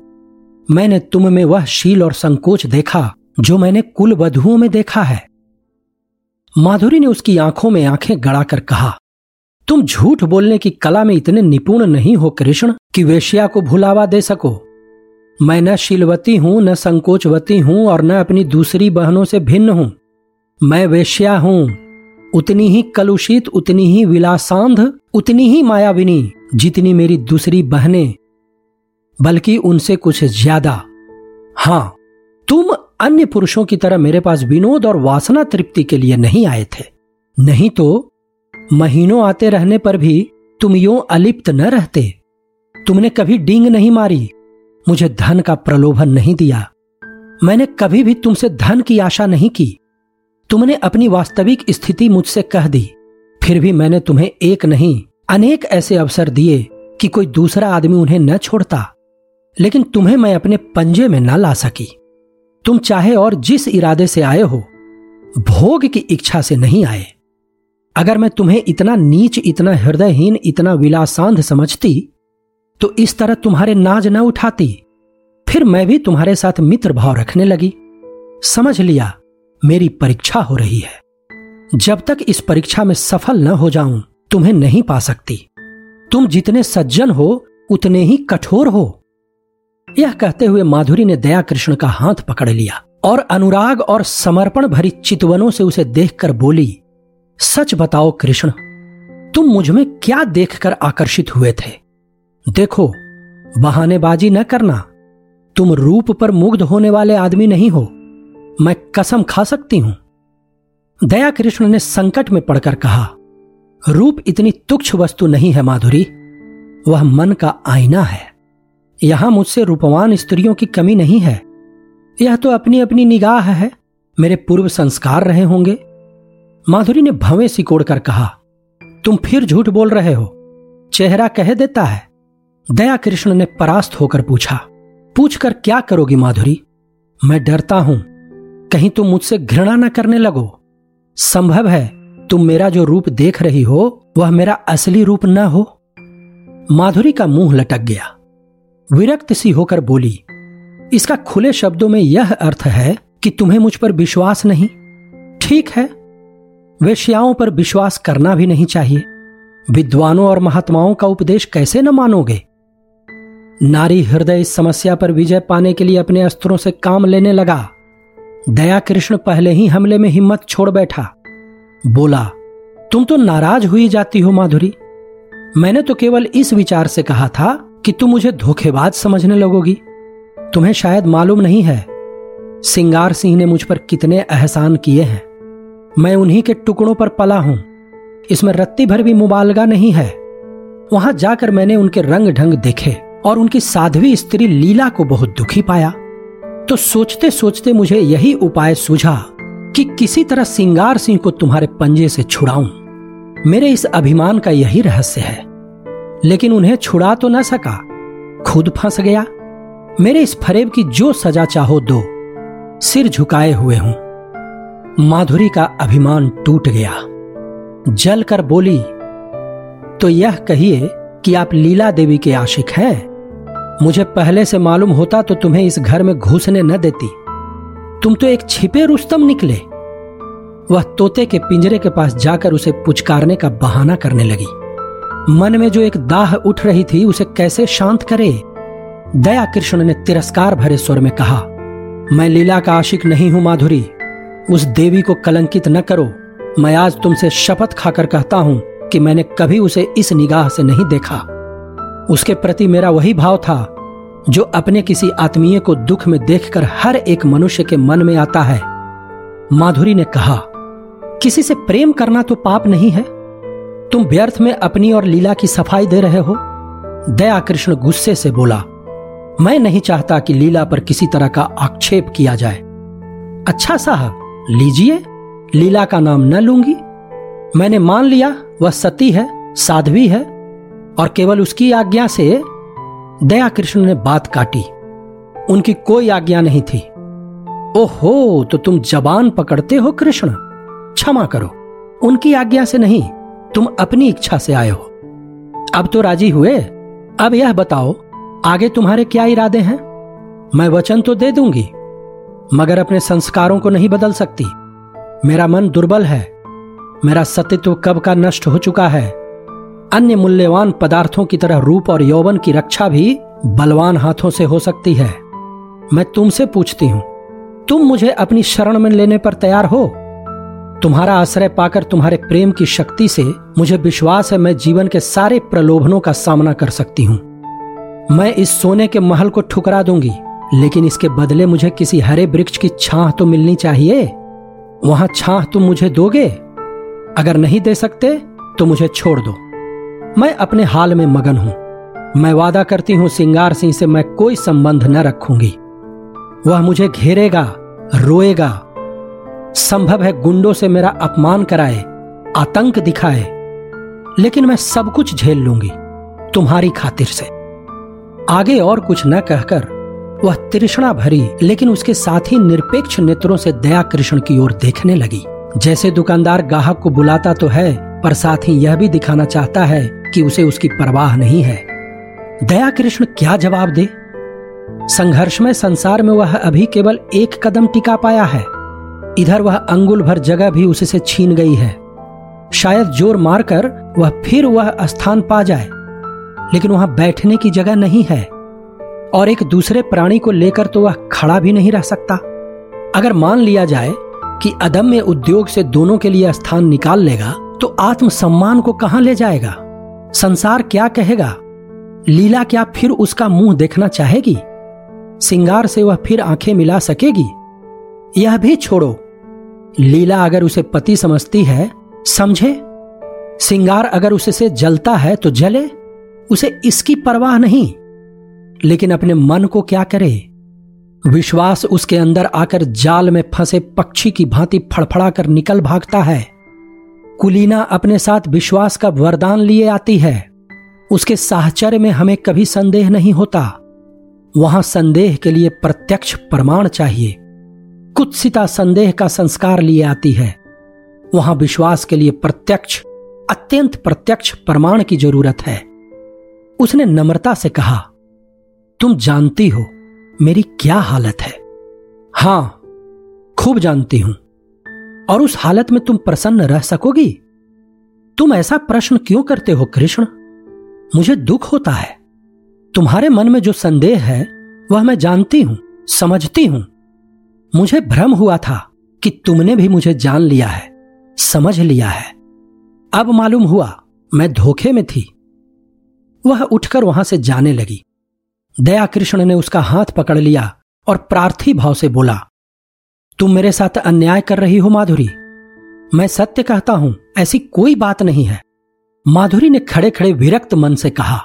मैंने तुम में वह शील और संकोच देखा, जो मैंने कुल वधुओं में देखा है। माधुरी ने उसकी आँखों में आँखें गड़ाकर कहा, तुम झूठ बोलने की कला में इतने निपुण नहीं हो कृष्ण, कि वेश्या को भुलावा दे सको। मैं न शीलवती हूँ, न संकोचवती हूँ, और न अपनी दूसरी बहनों से भिन्न हूँ। मैं वेश्या हूँ। उतनी ही कलुषित, उतनी ही विलासांध, उतनी ही मायाविनी। जितनी मेरी दूसरी बहनें, बल्कि उनसे कुछ ज़्यादा। हाँ, तुम अन्य पुरुषों की तरह मेरे पास विनोद और वासना तृप्ति के लिए नहीं आए थे। नहीं तो महीनों आते रहने पर भी तुम यो अलिप्त न रहते। तुमने कभी डींग नहीं मारी, मुझे धन का प्रलोभन नहीं दिया। मैंने कभी भी तुमसे धन की आशा नहीं की। तुमने अपनी वास्तविक स्थिति मुझसे कह दी, फिर भी मैंने तुम्हें एक नहीं अनेक ऐसे अवसर दिए कि कोई दूसरा आदमी उन्हें न छोड़ता, लेकिन तुम्हें मैं अपने पंजे में न ला सकी। तुम चाहे और जिस इरादे से आए हो, भोग की इच्छा से नहीं आए। अगर मैं तुम्हें इतना नीच, इतना हृदयहीन, इतना विलासांध समझती तो इस तरह तुम्हारे नाज न उठाती। फिर मैं भी तुम्हारे साथ मित्र भाव रखने लगी। समझ लिया, मेरी परीक्षा हो रही है। जब तक इस परीक्षा में सफल न हो जाऊँ तुम्हें नहीं पा सकती। तुम जितने सज्जन हो, उतने ही कठोर हो। यह कहते हुए माधुरी ने दया कृष्ण का हाथ पकड़ लिया और अनुराग और समर्पण भरी चितवनों से उसे देखकर बोली, सच बताओ कृष्ण, तुम मुझमें क्या देखकर आकर्षित हुए थे? देखो, बहानेबाजी न करना। तुम रूप पर मुग्ध होने वाले आदमी नहीं हो। मैं कसम खा सकती हूँ। दया कृष्ण ने संकट में पड़कर कहा रूप इतनी तुक्ष वस्तु नहीं है, माधुरी। वह मन का आईना है। यहाँ मुझसे रूपवान स्त्रियों की कमी नहीं है। यह तो अपनी अपनी निगाह है। मेरे पूर्व संस्कार रहे होंगे। माधुरी ने भवें सिकोड़ कर कहा, तुम फिर झूठ बोल रहे हो। चेहरा कह देता है। दया कृष्ण ने परास्त होकर पूछा, पूछकर क्या करोगी माधुरी? मैं डरता हूँ। कहीं तुम मुझसे घृणा न करने लगो। संभव है तुम मेरा जो रूप देख रही हो, वह मेरा असली रूप न हो। माधुरी का मुँह लटक गया। विरक्त सी होकर बोली, इसका खुले शब्दों में यह अर्थ है कि तुम्हें मुझ पर विश्वास नहीं। ठीक है वेश्याओं पर विश्वास करना भी नहीं चाहिए। विद्वानों और महात्माओं का उपदेश कैसे न मानोगे? नारी हृदय इस समस्या पर विजय पाने के लिए अपने अस्त्रों से काम लेने लगा। दया कृष्ण पहले ही हमले में हिम्मत छोड़ बैठा। बोला, तुम तो नाराज़ हुई जाती हो, माधुरी। मैंने तो केवल इस विचार से कहा था कि तुम मुझे धोखेबाज समझने लगोगी। तुम्हें शायद मालूम नहीं है, सिंगार सिंह ने मुझ पर कितने एहसान किए हैं। मैं उन्हीं के टुकड़ों पर पला हूँ। इसमें रत्ती भर भी मुबालगा नहीं है। वहाँ जाकर मैंने उनके रंग ढंग देखे और उनकी साध्वी स्त्री लीला को बहुत दुखी पाया। तो सोचते सोचते मुझे यही उपाय सूझा। कि किसी तरह सिंगार सिंह को तुम्हारे पंजे से छुड़ाऊं। मेरे इस अभिमान का यही रहस्य है। लेकिन उन्हें छुड़ा तो न सका, खुद फंस गया। मेरे इस फरेब की जो सजा चाहो दो, सिर झुकाए हुए हूँ। माधुरी का अभिमान टूट गया। जल कर बोली तो यह कहिए कि आप लीला देवी के आशिक हैं? मुझे पहले से मालूम होता तो तुम्हें इस घर में घुसने न देती। तुम तो एक छिपे रुस्तम निकले। वह तोते के पिंजरे के पास जाकर उसे पुचकारने का बहाना करने लगी। मन में जो एक दाह उठ रही थी, उसे कैसे शांत करे? दया कृष्ण ने तिरस्कार भरे स्वर में कहा, मैं लीला का आशिक नहीं हूँ, माधुरी। उस देवी को कलंकित न करो। मैं आज तुमसे शपथ खाकर कहता हूँ कि मैंने कभी उसे इस निगाह से नहीं देखा। उसके प्रति मेरा वही भाव था जो अपने किसी आत्मीय को दुख में देखकर हर एक मनुष्य के मन में आता है। माधुरी ने कहा, किसी से प्रेम करना तो पाप नहीं है। तुम व्यर्थ में अपनी और लीला की सफ़ाई दे रहे हो। दया कृष्ण गुस्से से बोला, मैं नहीं चाहता कि लीला पर किसी तरह का आक्षेप किया जाए। अच्छा साहब, लीजिए। लीला का नाम न लूँगी। मैंने मान लिया, वह सती है, साध्वी है, और केवल उसकी आज्ञा से दया कृष्ण ने बात काटी। उनकी कोई आज्ञा नहीं थी। ओहो तो तुम जबान पकड़ते हो कृष्ण? क्षमा करो। उनकी आज्ञा से नहीं, तुम अपनी इच्छा से आए हो। अब तो राज़ी हुए? अब यह बताओ, आगे तुम्हारे क्या इरादे हैं? मैं वचन तो दे दूँगी, मगर अपने संस्कारों को नहीं बदल सकती। मेरा मन दुर्बल है। मेरा सत्यत्व कब का नष्ट हो चुका है? अन्य मूल्यवान पदार्थों की तरह रूप और यौवन की रक्षा भी बलवान हाथों से हो सकती है। मैं तुमसे पूछती हूँ, तुम मुझे अपनी शरण में लेने पर तैयार हो? तुम्हारा आश्रय पाकर तुम्हारे प्रेम की शक्ति से मुझे विश्वास है मैं जीवन के सारे प्रलोभनों का सामना कर सकती हूँ। मैं इस सोने के महल को ठुकरा दूँगी, लेकिन इसके बदले मुझे किसी हरे वृक्ष की छाह तो मिलनी चाहिए? वहाँ छाह तुम मुझे दोगे? अगर नहीं दे सकते तो मुझे छोड़ दो। मैं अपने हाल में मगन हूँ। मैं वादा करती हूँ सिंगार सिंह से मैं कोई संबंध न रखूँगी। वह मुझे घेरेगा, रोएगा। संभव है गुंडों से मेरा अपमान कराए, आतंक दिखाए। लेकिन मैं सब कुछ झेल लूँगी, तुम्हारी खातिर से। आगे और कुछ न कहकर वह तृष्णा भरी, लेकिन उसके साथ ही निरपेक्ष नेत्रों से दया कृष्ण की ओर देखने लगी। जैसे दुकानदार ग्राहक को बुलाता तो है, पर साथ ही यह भी दिखाना चाहता है कि उसे उसकी परवाह नहीं है। दया कृष्ण क्या जवाब दे? संघर्ष में संसार में वह अभी केवल एक कदम टिका पाया है। इधर वह अंगुल भर जगह भी उससे छीन गई है। शायद ज़ोर मारकर वह फिर वह स्थान पा जाए। लेकिन वहाँ बैठने की जगह नहीं है। और एक दूसरे प्राणी को लेकर तो वह खड़ा भी नहीं रह सकता। अगर मान लिया जाए कि अदम्य उद्योग से दोनों के लिए स्थान निकाल लेगा तो आत्मसम्मान को कहाँ ले जाएगा? संसार क्या कहेगा? लीला क्या फिर उसका मुँह देखना चाहेगी? सिंगार से वह फिर आँखें मिला सकेगी? यह भी छोड़ो। लीला अगर उसे पति समझती है, समझे? सिंगार अगर उससे जलता है तो जले? उसे इसकी परवाह नहीं। लेकिन अपने मन को क्या करे? विश्वास उसके अंदर आकर जाल में फंसे पक्षी की भांति फड़फड़ा कर निकल भागता है। कुलीना अपने साथ विश्वास का वरदान लिए आती है। उसके साहचर्य में हमें कभी संदेह नहीं होता। वहाँ संदेह के लिए प्रत्यक्ष प्रमाण चाहिए। कुत्सिता संदेह का संस्कार लिए आती है। वहाँ विश्वास के लिए प्रत्यक्ष, अत्यंत प्रत्यक्ष प्रमाण की ज़रूरत है। उसने नम्रता से कहा, तुम जानती हो मेरी क्या हालत है? हाँ, खूब जानती हूँ। और उस हालत में तुम प्रसन्न रह सकोगी। तुम ऐसा प्रश्न क्यों करते हो, कृष्ण? मुझे दुख होता है। तुम्हारे मन में जो संदेह है, वह मैं जानती हूँ, समझती हूँ। मुझे भ्रम हुआ था कि तुमने भी मुझे जान लिया है, समझ लिया है। अब मालूम हुआ, मैं धोखे में थी। वह उठकर वहाँ से जाने लगी। दया कृष्ण ने उसका हाथ पकड़ लिया और प्रार्थी भाव से बोला तुम मेरे साथ अन्याय कर रही हो, माधुरी। मैं सत्य कहता हूँ, ऐसी कोई बात नहीं है। माधुरी ने खड़े खड़े विरक्त मन से कहा,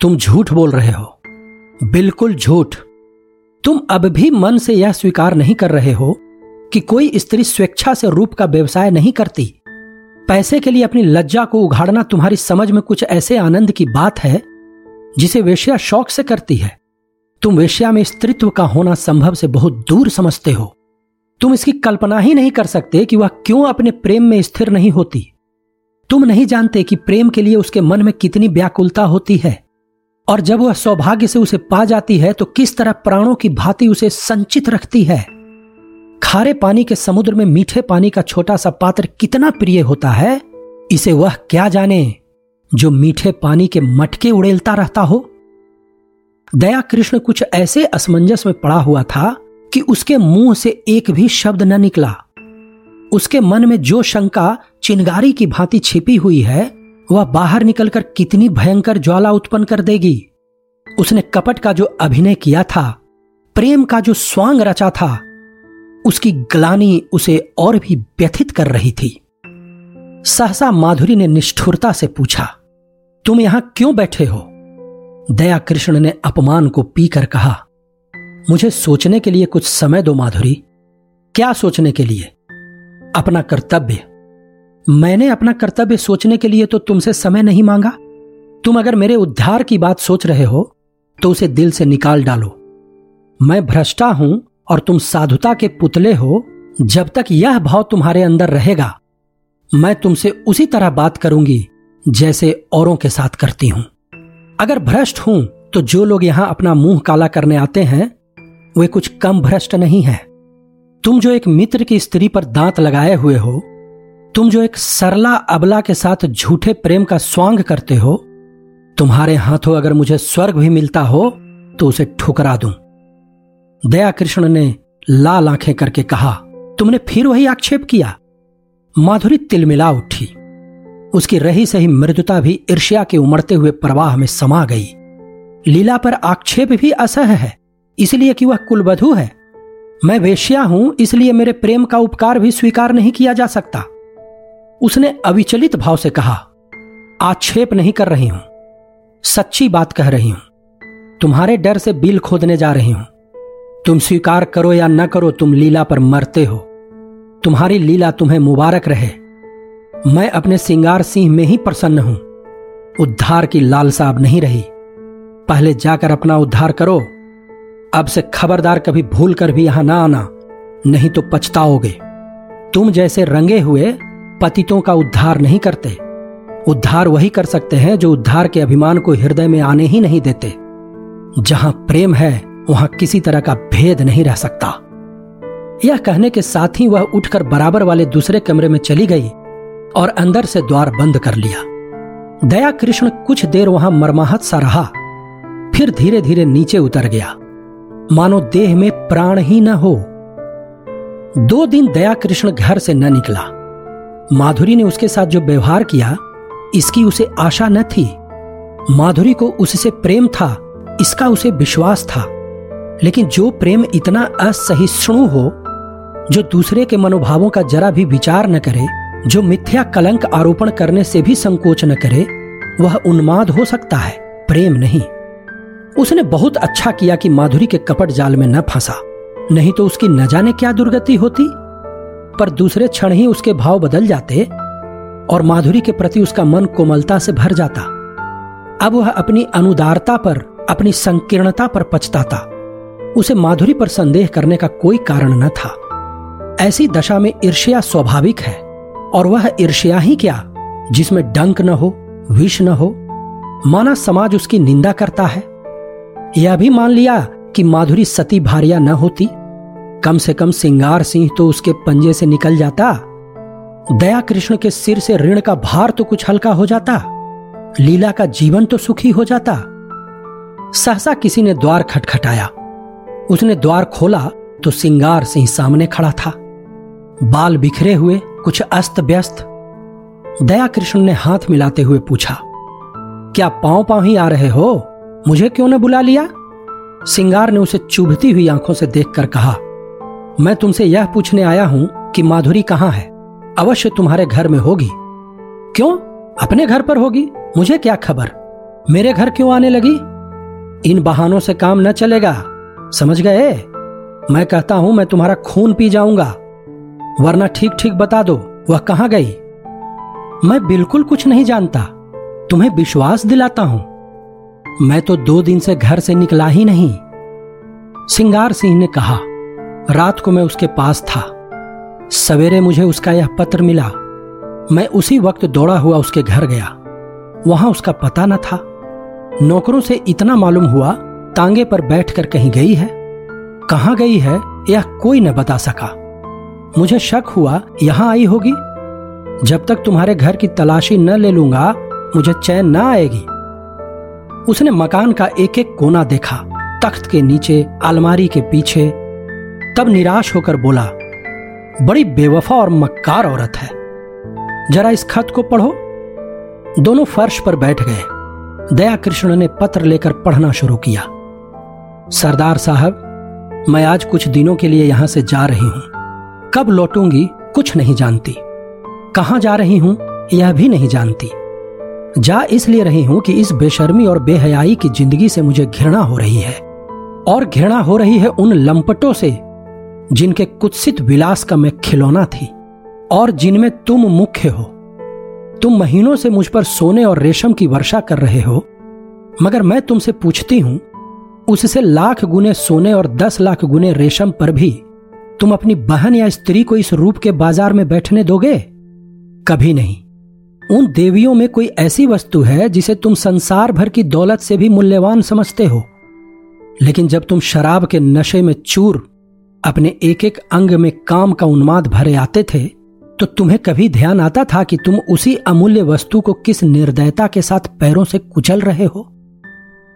तुम झूठ बोल रहे हो। बिल्कुल झूठ। तुम अब भी मन से यह स्वीकार नहीं कर रहे हो कि कोई स्त्री स्वेच्छा से रूप का व्यवसाय नहीं करती। पैसे के लिए अपनी लज्जा को उघाड़ना तुम्हारी समझ में कुछ ऐसे आनंद की बात है, जिसे वेश्या शौक से करती है। तुम वेश्या में स्त्रीत्व का होना संभव से बहुत दूर समझते हो। तुम इसकी कल्पना ही नहीं कर सकते कि वह क्यों अपने प्रेम में स्थिर नहीं होती। तुम नहीं जानते कि प्रेम के लिए उसके मन में कितनी व्याकुलता होती है। और जब वह सौभाग्य से उसे पा जाती है तो किस तरह प्राणों की भांति उसे संचित रखती है। खारे पानी के समुद्र में मीठे पानी का छोटा सा पात्र कितना प्रिय होता है, इसे वह क्या जाने, जो मीठे पानी के मटके उड़ेलता रहता हो? दया कृष्ण कुछ ऐसे असमंजस में पड़ा हुआ था कि उसके मुँह से एक भी शब्द न निकला। उसके मन में जो शंका चिंगारी की भांति छिपी हुई है, वह बाहर निकलकर कितनी भयंकर ज्वाला उत्पन्न कर देगी। उसने कपट का जो अभिनय किया था, प्रेम का जो स्वांग रचा था, उसकी ग्लानी उसे और भी व्यथित कर रही थी। सहसा माधुरी ने निष्ठुरता से पूछा, तुम यहाँ क्यों बैठे हो? दया कृष्ण ने अपमान को पीकर कहा मुझे सोचने के लिए कुछ समय दो, माधुरी। क्या सोचने के लिए? अपना कर्तव्य। मैंने अपना कर्तव्य सोचने के लिए तो तुमसे समय नहीं मांगा। तुम अगर मेरे उद्धार की बात सोच रहे हो तो उसे दिल से निकाल डालो। मैं भ्रष्टा हूँ और तुम साधुता के पुतले हो, जब तक यह भाव तुम्हारे अंदर रहेगा। मैं तुमसे उसी तरह बात करूँगी, जैसे औरों के साथ करती हूँ। अगर भ्रष्ट हूँ तो जो लोग यहाँ अपना मुँह काला करने आते हैं वे कुछ कम भ्रष्ट नहीं है। तुम जो एक मित्र की स्त्री पर दांत लगाए हुए हो, तुम जो एक सरला अबला के साथ झूठे प्रेम का स्वांग करते हो, तुम्हारे हाथों अगर मुझे स्वर्ग भी मिलता हो तो उसे ठुकरा दूँ। दया कृष्ण ने लाल आँखें करके कहा, तुमने फिर वही आक्षेप किया? माधुरी तिलमिला उठी। उसकी रही सही मृदुता भी ईर्ष्या के उमड़ते हुए प्रवाह में समा गई। लीला पर आक्षेप भी असह है। इसलिए कि वह कुलबधु है। मैं वेश्या हूँ, इसलिए मेरे प्रेम का उपकार भी स्वीकार नहीं किया जा सकता। उसने अविचलित भाव से कहा, आक्षेप नहीं कर रही हूँ। सच्ची बात कह रही हूँ। तुम्हारे डर से बिल खोदने जा रही हूँ। तुम स्वीकार करो या न करो, तुम लीला पर मरते हो। तुम्हारी लीला तुम्हें मुबारक रहे। मैं अपने सिंगार सिंह में ही प्रसन्न हूँ। उद्धार की लालसा अब नहीं रही। पहले जाकर अपना उद्धार करो। अब से खबरदार कभी भूल कर भी यहाँ ना आना, नहीं तो पछताओगे। तुम जैसे रंगे हुए पतितों का उद्धार नहीं करते। उद्धार वही कर सकते हैं जो उद्धार के अभिमान को हृदय में आने ही नहीं देते। जहाँ प्रेम है, वहाँ किसी तरह का भेद नहीं रह सकता। यह कहने के साथ ही वह उठकर बराबर वाले दूसरे कमरे में चली गई और अंदर से द्वार बंद कर लिया। दया कृष्ण कुछ देर वहाँ मरमाहत सा रहा, फिर धीरे धीरे नीचे उतर गया। मानो देह में प्राण ही न हो। दो दिन दया कृष्ण घर से न निकला। माधुरी ने उसके साथ जो व्यवहार किया, इसकी उसे आशा न थी। माधुरी को उससे प्रेम था, इसका उसे विश्वास था। लेकिन जो प्रेम इतना असहिष्णु हो, जो दूसरे के मनोभावों का जरा भी विचार न करे, जो मिथ्या कलंक आरोपण करने से भी संकोच न करे, वह उन्माद हो सकता है, प्रेम नहीं। उसने बहुत अच्छा किया कि माधुरी के कपट जाल में न फंसा। नहीं तो उसकी न जाने क्या दुर्गति होती? पर दूसरे क्षण ही उसके भाव बदल जाते और माधुरी के प्रति उसका मन कोमलता से भर जाता। अब वह अपनी अनुदारता पर, अपनी संकीर्णता पर पछताता। उसे माधुरी पर संदेह करने का कोई कारण न था। ऐसी दशा में ईर्ष्या स्वाभाविक है, और वह ईर्ष्या ही क्या, जिसमें डंक न हो, विष न हो? माना समाज उसकी निंदा करता है। यह भी मान लिया कि माधुरी सती भारिया न होती। कम से कम सिंगार सिंह तो उसके पंजे से निकल जाता। दया कृष्ण के सिर से ऋण का भार तो कुछ हल्का हो जाता। लीला का जीवन तो सुखी हो जाता। सहसा किसी ने द्वार खटखटाया। उसने द्वार खोला तो सिंगार सिंह सामने खड़ा था। बाल बिखरे हुए, कुछ अस्त व्यस्त। दया कृष्ण ने हाथ मिलाते हुए पूछा, क्या पाँव पाँव ही आ रहे हो? मुझे क्यों न बुला लिया? सिंगार ने उसे चुभती हुई आँखों से देखकर कहा, मैं तुमसे यह पूछने आया हूँ कि माधुरी कहाँ है? अवश्य तुम्हारे घर में होगी। क्यों? अपने घर पर होगी? मुझे क्या खबर? मेरे घर क्यों आने लगी? इन बहानों से काम न चलेगा, समझ गए? मैं कहता हूँ, मैं तुम्हारा खून पी जाऊँगा, वरना ठीक ठीक बता दो, वह कहाँ गई? मैं बिल्कुल कुछ नहीं जानता, तुम्हें विश्वास दिलाता हूँ। मैं तो दो दिन से घर से निकला ही नहीं। सिंगार सिंह ने कहा, रात को मैं उसके पास था। सवेरे मुझे उसका यह पत्र मिला। मैं उसी वक्त दौड़ा हुआ उसके घर गया। वहाँ उसका पता न था। नौकरों से इतना मालूम हुआ, तांगे पर बैठकर कहीं गई है। कहाँ गई है, यह कोई न बता सका। मुझे शक हुआ, यहाँ आई होगी। जब तक तुम्हारे घर की तलाशी न ले लूँगा, मुझे चैन न आएगी। उसने मकान का एक एक कोना देखा, तख्त के नीचे, अलमारी के पीछे। तब निराश होकर बोला, बड़ी बेवफा और मक्कार औरत है। जरा इस खत को पढ़ो। दोनों फर्श पर बैठ गए। दया कृष्ण ने पत्र लेकर पढ़ना शुरू किया। सरदार साहब, मैं आज कुछ दिनों के लिए यहाँ से जा रही हूँ। कब लौटूँगी कुछ नहीं जानती। कहाँ जा रही हूँ यह भी नहीं जानती। जा इसलिए रही हूँ कि इस बेशर्मी और बेहयाई की ज़िंदगी से मुझे घृणा हो रही है। और घृणा हो रही है उन लंपटों से, जिनके कुत्सित विलास का मैं खिलौना थी, और जिनमें तुम मुख्य हो। तुम महीनों से मुझ पर सोने और रेशम की वर्षा कर रहे हो, मगर मैं तुमसे पूछती हूँ, उससे लाख गुने सोने और दस लाख गुने रेशम पर भी तुम अपनी बहन या स्त्री को इस रूप के बाज़ार में बैठने दोगे? कभी नहीं। उन देवियों में कोई ऐसी वस्तु है जिसे तुम संसार भर की दौलत से भी मूल्यवान समझते हो। लेकिन जब तुम शराब के नशे में चूर अपने एक एक अंग में काम का उन्माद भरे आते थे तो तुम्हें कभी ध्यान आता था कि तुम उसी अमूल्य वस्तु को किस निर्दयता के साथ पैरों से कुचल रहे हो?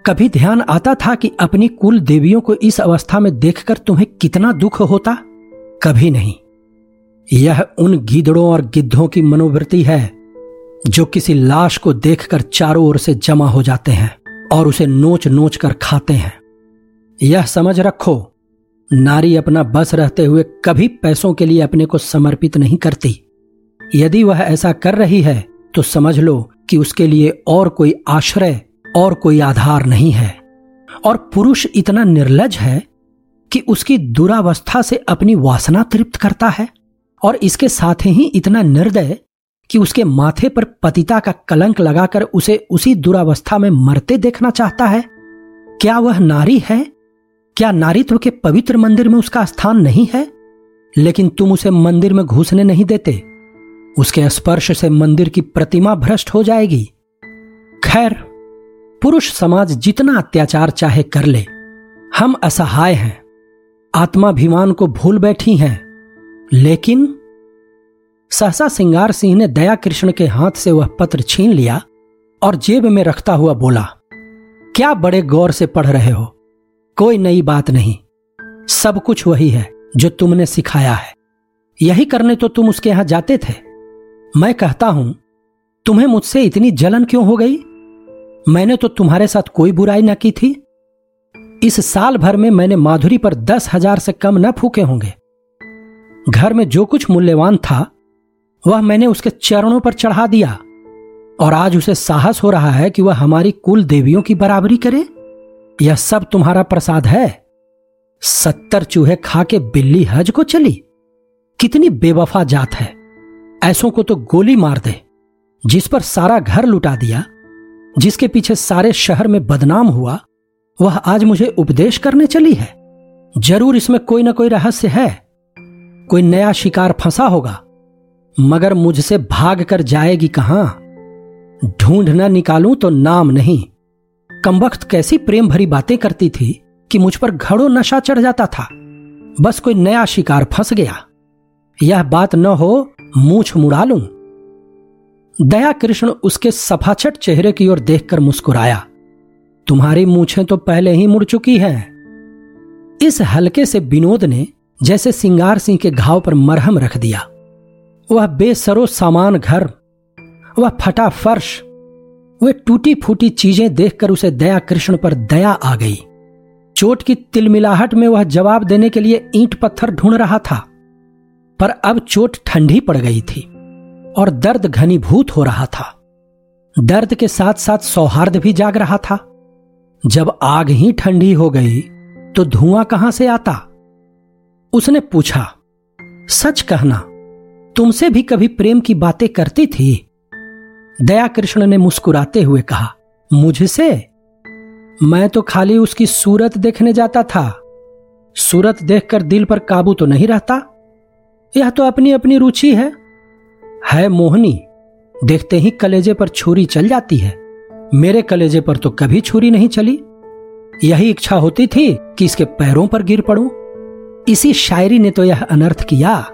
कभी ध्यान आता था कि अपनी कुल देवियों को इस अवस्था में देखकर तुम्हें कितना दुख होता? कभी नहीं। यह उन गीदड़ों और गिद्धों की मनोवृत्ति है जो किसी लाश को देखकर चारों ओर से जमा हो जाते हैं और उसे नोच नोच कर खाते हैं। यह समझ रखो, नारी अपना बस रहते हुए कभी पैसों के लिए अपने को समर्पित नहीं करती। यदि वह ऐसा कर रही है तो समझ लो कि उसके लिए और कोई आश्रय और कोई आधार नहीं है। और पुरुष इतना निर्लज है कि उसकी दुरावस्था से अपनी वासना तृप्त करता है और इसके साथ ही इतना निर्दय कि उसके माथे पर पतिता का कलंक लगाकर उसे उसी दुरावस्था में मरते देखना चाहता है? क्या वह नारी है? क्या नारीत्व के पवित्र मंदिर में उसका स्थान नहीं है? लेकिन तुम उसे मंदिर में घुसने नहीं देते। उसके स्पर्श से मंदिर की प्रतिमा भ्रष्ट हो जाएगी। खैर, पुरुष समाज जितना अत्याचार चाहे कर ले। हम असहाय हैं। आत्माभिमान को भूल बैठी हैं। लेकिन सहसा सिंगार सिंह ने दया कृष्ण के हाथ से वह पत्र छीन लिया और जेब में रखता हुआ बोला, क्या बड़े गौर से पढ़ रहे हो? कोई नई बात नहीं। सब कुछ वही है जो तुमने सिखाया है। यही करने तो तुम उसके यहाँ जाते थे। मैं कहता हूँ, तुम्हें मुझसे इतनी जलन क्यों हो गई? मैंने तो तुम्हारे साथ कोई बुराई न की थी। इस साल भर में मैंने माधुरी पर दस हज़ार से कम न फूके होंगे। घर में जो कुछ मूल्यवान था वह मैंने उसके चरणों पर चढ़ा दिया। और आज उसे साहस हो रहा है कि वह हमारी कुल देवियों की बराबरी करे। यह सब तुम्हारा प्रसाद है। सत्तर चूहे खा के बिल्ली हज को चली। कितनी बेवफा जात है। ऐसों को तो गोली मार दे, जिस पर सारा घर लुटा दिया, जिसके पीछे सारे शहर में बदनाम हुआ, वह आज मुझे उपदेश करने चली है। ज़रूर इसमें कोई ना कोई रहस्य है। कोई नया शिकार फंसा होगा। मगर मुझसे भाग कर जाएगी कहाँ? ढूंढ न निकालूं तो नाम नहीं। कमबख्त कैसी प्रेम भरी बातें करती थी कि मुझ पर घड़ो नशा चढ़ जाता था। बस कोई नया शिकार फंस गया। यह बात न हो, मूछ मुड़ा लूँ। दया कृष्ण उसके सफाछट चेहरे की ओर देखकर मुस्कुराया। तुम्हारी मूछें तो पहले ही मुड़ चुकी हैं। इस हल्के से विनोद ने जैसे सिंगार सिंह के घाव पर मरहम रख दिया। वह बेसरो सामान घर, वह फटा फर्श, वे टूटी फूटी चीज़ें देखकर उसे दया कृष्ण पर दया आ गई। चोट की तिलमिलाहट में वह जवाब देने के लिए ईंट पत्थर ढूंढ रहा था, पर अब चोट ठंडी पड़ गई थी और दर्द घनीभूत हो रहा था। दर्द के साथ साथ सौहार्द भी जाग रहा था। जब आग ही ठंडी हो गई तो धुआँ कहाँ से आता? उसने पूछा, सच कहना तुमसे भी कभी प्रेम की बातें करती थी? दया कृष्ण ने मुस्कुराते हुए कहा, मुझसे? मैं तो खाली उसकी सूरत देखने जाता था। सूरत देखकर दिल पर काबू तो नहीं रहता? यह तो अपनी अपनी रुचि है। है मोहनी, देखते ही कलेजे पर छुरी चल जाती है। मेरे कलेजे पर तो कभी छुरी नहीं चली। यही इच्छा होती थी कि इसके पैरों पर गिर पड़ूं। इसी शायरी ने तो यह अनर्थ किया।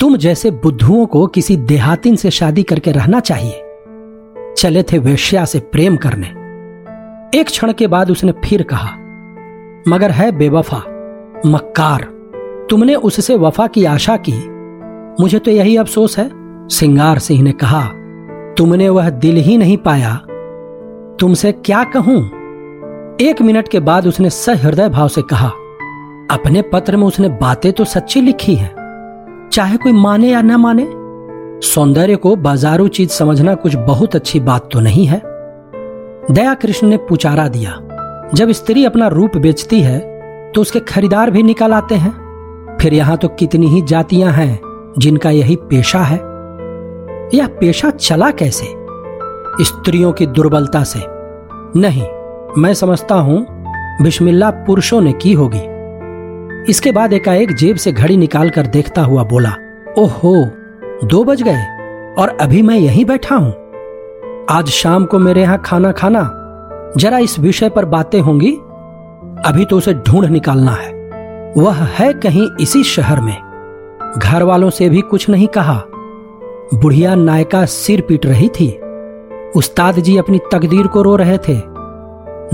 तुम जैसे बुद्धुओं को किसी देहातिन से शादी करके रहना चाहिए। चले थे वेश्या से प्रेम करने। एक क्षण के बाद उसने फिर कहा, मगर है बेवफा, मक्कार, तुमने उससे वफा की आशा की। मुझे तो यही अफसोस है। सिंगार सिंह ने कहा, तुमने वह दिल ही नहीं पाया। तुमसे क्या कहूँ? एक मिनट के बाद उसने सहृदय भाव से कहा, अपने पत्र में उसने बातें तो सच्ची लिखी हैं। चाहे कोई माने या न माने, सौंदर्य को बाजारू चीज़ समझना कुछ बहुत अच्छी बात तो नहीं है। दया कृष्ण ने पुचारा दिया, जब स्त्री अपना रूप बेचती है तो उसके खरीदार भी निकल आते हैं। फिर यहाँ तो कितनी ही जातियाँ हैं जिनका यही पेशा है। यह पेशा चला कैसे? स्त्रियों की दुर्बलता से। नहीं, मैं समझता हूँ बिस्मिल्ला पुरुषों ने की होगी। इसके बाद एकाएक जेब से घड़ी निकालकर देखता हुआ बोला, ओहो, दो बज गए और अभी मैं यहीं बैठा हूँ। आज शाम को मेरे यहाँ खाना खाना, जरा इस विषय पर बातें होंगी। अभी तो उसे ढूंढ निकालना है। वह है कहीं इसी शहर में। घर वालों से भी कुछ नहीं कहा। बुढ़िया नायका सिर पीट रही थी। उस्ताद जी अपनी तकदीर को रो रहे थे।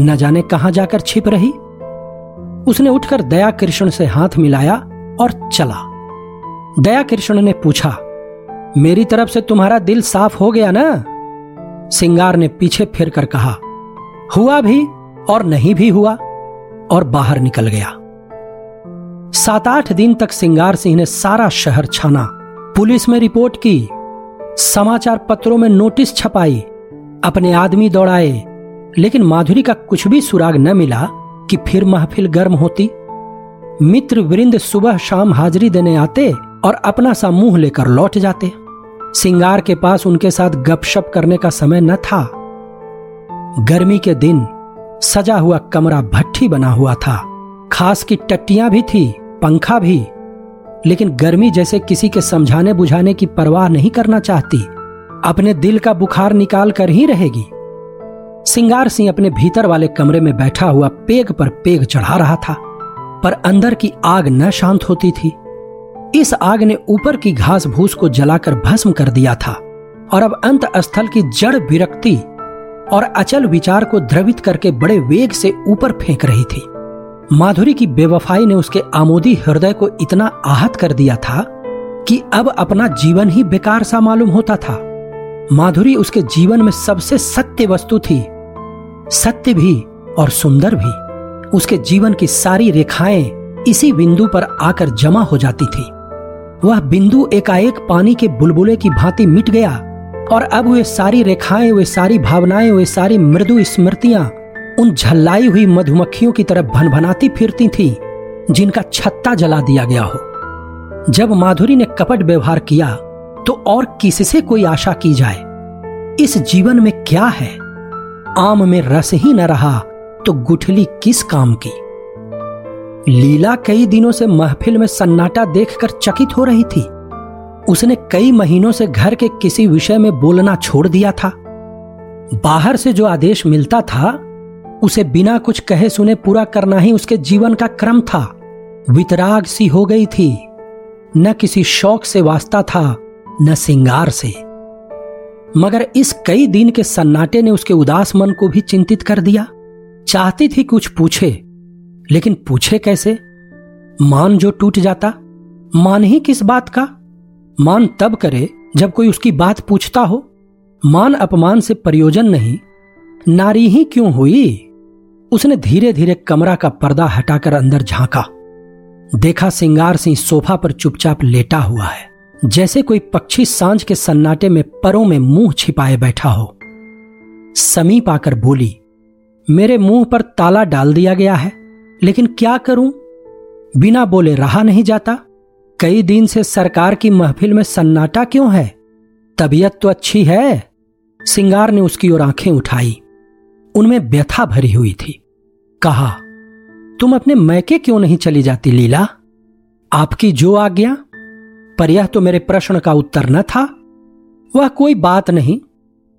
न जाने कहाँ जाकर छिप रही। उसने उठकर दया कृष्ण से हाथ मिलाया और चला। दया कृष्ण ने पूछा, मेरी तरफ़ से तुम्हारा दिल साफ़ हो गया ना? सिंगार ने पीछे फिर कर कहा, हुआ भी और नहीं भी हुआ, और बाहर निकल गया। सात आठ दिन तक सिंगार सिंह ने सारा शहर छाना। पुलिस में रिपोर्ट की, समाचार पत्रों में नोटिस छपाई, अपने आदमी दौड़ाए, लेकिन माधुरी का कुछ भी सुराग न मिला। कि फिर महफिल गर्म होती। मित्र वृंद सुबह शाम हाजिरी देने आते और अपना सा मुँह लेकर लौट जाते। सिंगार के पास उनके साथ गपशप करने का समय न था। गर्मी के दिन सजा हुआ कमरा भट्ठी बना हुआ था। खास की टट्टियाँ भी थी, पंखा भी। लेकिन गर्मी जैसे किसी के समझाने बुझाने की परवाह नहीं करना चाहती। अपने दिल का बुखार निकाल कर ही रहेगी। सिंगार सिंह अपने भीतर वाले कमरे में बैठा हुआ पेग पर पेग चढ़ा रहा था, पर अंदर की आग न शांत होती थी। इस आग ने ऊपर की घास भूस को जलाकर भस्म कर दिया था, और अब अंत स्थल की जड़ विरक्ति और अचल विचार को द्रवित करके बड़े वेग से ऊपर फेंक रही थी। माधुरी की बेवफाई ने उसके आमोदी हृदय को इतना आहत कर दिया था कि अब अपना जीवन ही बेकार सा मालूम होता था। माधुरी उसके जीवन में सबसे सत्य वस्तु थी। सत्य भी और सुंदर भी, उसके जीवन की सारी रेखाएँ इसी बिंदु पर आकर जमा हो जाती थी। वह बिंदु एकाएक पानी के बुलबुले की भांति मिट गया और अब वे सारी रेखाएँ, वे सारी भावनाएँ, वे सारी मृदु स्मृतियाँ उन झल्लाई हुई मधुमक्खियों की तरह भनभनाती फिरती थी, जिनका छत्ता जला दिया गया हो। जब माधुरी ने कपट व्यवहार किया तो और किससे कोई आशा की जाए? इस जीवन में क्या है? आम में रस ही न रहा तो गुठली किस काम की? लीला कई दिनों से महफिल में सन्नाटा देखकर चकित हो रही थी। उसने कई महीनों से घर के किसी विषय में बोलना छोड़ दिया था। बाहर से जो आदेश मिलता था, उसे बिना कुछ कहे सुने पूरा करना ही उसके जीवन का क्रम था। वितराग सी हो गई थी। न किसी शौक से वास्ता था, न सिंगार से। मगर इस कई दिन के सन्नाटे ने उसके उदास मन को भी चिंतित कर दिया। चाहती थी कुछ पूछे, लेकिन पूछे कैसे? मान जो टूट जाता, मान ही किस बात का? मान तब करे जब कोई उसकी बात पूछता हो। मान अपमान से प्रयोजन नहीं, नारी ही क्यों हुई? उसने धीरे धीरे कमरा का पर्दा हटाकर अंदर झांका। देखा सिंगार सिंह सोफा पर चुपचाप लेटा हुआ है। जैसे कोई पक्षी साँझ के सन्नाटे में परों में मुँह छिपाए बैठा हो। समीप आकर बोली, मेरे मुँह पर ताला डाल दिया गया है, लेकिन क्या करूँ? बिना बोले रहा नहीं जाता। कई दिन से सरकार की महफिल में सन्नाटा क्यों है? तबीयत तो अच्छी है। सिंगार ने उसकी ओर आँखें उठाई। उनमें व्यथा भरी हुई थी। कहा, तुम अपने मैके क्यों नहीं चली जाती, लीला? आपकी जो आज्ञा पर यह तो मेरे प्रश्न का उत्तर न था। वह कोई बात नहीं,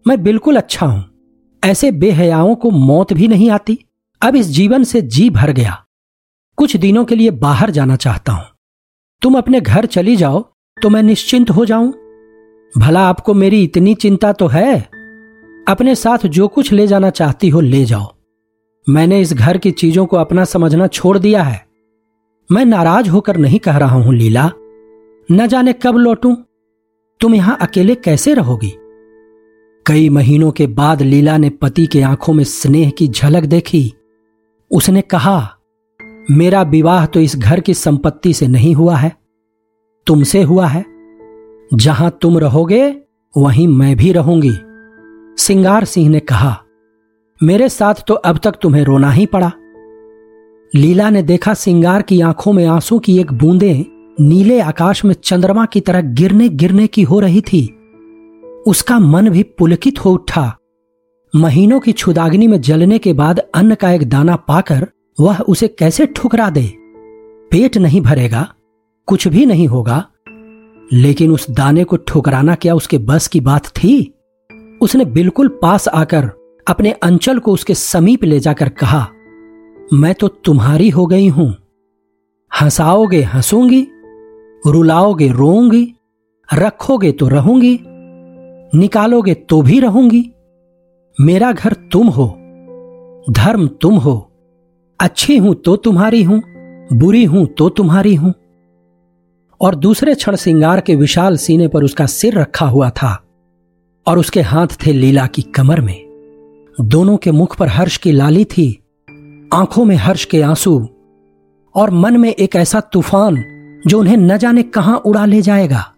मैं बिल्कुल अच्छा हूँ। ऐसे बेहयाओं को मौत भी नहीं आती। अब इस जीवन से जी भर गया। कुछ दिनों के लिए बाहर जाना चाहता हूँ। तुम अपने घर चली जाओ तो मैं निश्चिंत हो जाऊँ। भला आपको मेरी इतनी चिंता तो है? अपने साथ जो कुछ ले जाना चाहती हो ले जाओ। मैंने इस घर की चीज़ों को अपना समझना छोड़ दिया है। मैं नाराज़ होकर नहीं कह रहा हूँ, लीला। न जाने कब लौटूं। तुम यहाँ अकेले कैसे रहोगी? कई महीनों के बाद लीला ने पति के आँखों में स्नेह की झलक देखी। उसने कहा, मेरा विवाह तो इस घर की संपत्ति से नहीं हुआ है। तुमसे हुआ है। जहाँ तुम रहोगे, वहीं मैं भी रहूँगी। सिंगार सिंह ने कहा, मेरे साथ तो अब तक तुम्हें रोना ही पड़ा। लीला ने देखा सिंगार की आँखों में आँसू की एक बूंदे नीले आकाश में चंद्रमा की तरह गिरने गिरने की हो रही थी। उसका मन भी पुलकित हो उठा। महीनों की छुदाग्नि में जलने के बाद अन्न का एक दाना पाकर वह उसे कैसे ठुकरा दे? पेट नहीं भरेगा, कुछ भी नहीं होगा, लेकिन उस दाने को ठुकराना क्या उसके बस की बात थी? उसने बिल्कुल पास आकर अपने अंचल को उसके समीप ले जाकर कहा, मैं तो तुम्हारी हो गई हूँ। हंसाओगे, हंसूँगी रुलाओगे रोऊँगी, रखोगे तो रहूँगी, निकालोगे तो भी रहूँगी। मेरा घर तुम हो, धर्म तुम हो, अच्छी हूँ तो तुम्हारी हूँ, बुरी हूँ तो तुम्हारी हूँ। और दूसरे क्षण सिंगार के विशाल सीने पर उसका सिर रखा हुआ था, और उसके हाथ थे लीला की कमर में। दोनों के मुख पर हर्ष की लाली थी, आँखों में हर्ष के आँसू, और मन में एक ऐसा तूफ़ान जो उन्हें न जाने कहाँ उड़ा ले जाएगा।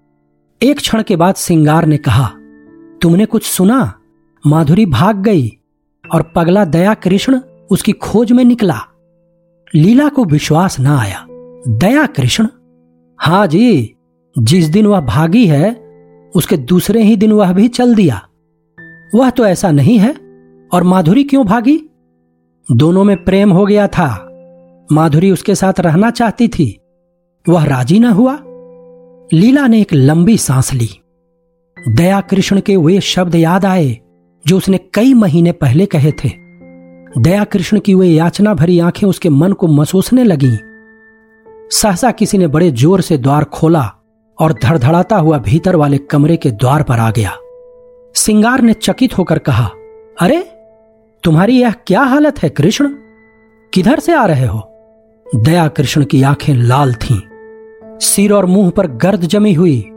एक क्षण के बाद सिंगार ने कहा, तुमने कुछ सुना? माधुरी भाग गई और पगला दया कृष्ण उसकी खोज में निकला। लीला को विश्वास न आया। दया कृष्ण? हाँ जी, जिस दिन वह भागी है, उसके दूसरे ही दिन वह भी चल दिया। वह तो ऐसा नहीं है, और माधुरी क्यों भागी? दोनों में प्रेम हो गया था। माधुरी उसके साथ रहना चाहती थी। वह राज़ी न हुआ। लीला ने एक लंबी सांस ली। दया कृष्ण के वे शब्द याद आए, जो उसने कई महीने पहले कहे थे। दया कृष्ण की वे याचना भरी आँखें उसके मन को महसूसने लगीं। सहसा किसी ने बड़े ज़ोर से द्वार खोला और धड़धड़ाता हुआ भीतर वाले कमरे के द्वार पर आ गया। सिंगार ने चकित होकर कहा, अरे, तुम्हारी यह क्या हालत है कृष्ण? किधर से आ रहे हो? दया कृष्ण की आँखें लाल थीं। सिर और मुँह पर गर्द जमी हुई,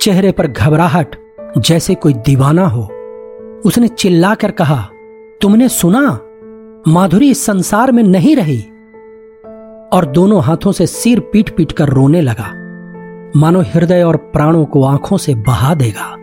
चेहरे पर घबराहट, जैसे कोई दीवाना हो। उसने चिल्लाकर कहा, तुमने सुना? माधुरी इस संसार में नहीं रही। और दोनों हाथों से सिर पीट पीट कर रोने लगा। मानो हृदय और प्राणों को आँखों से बहा देगा।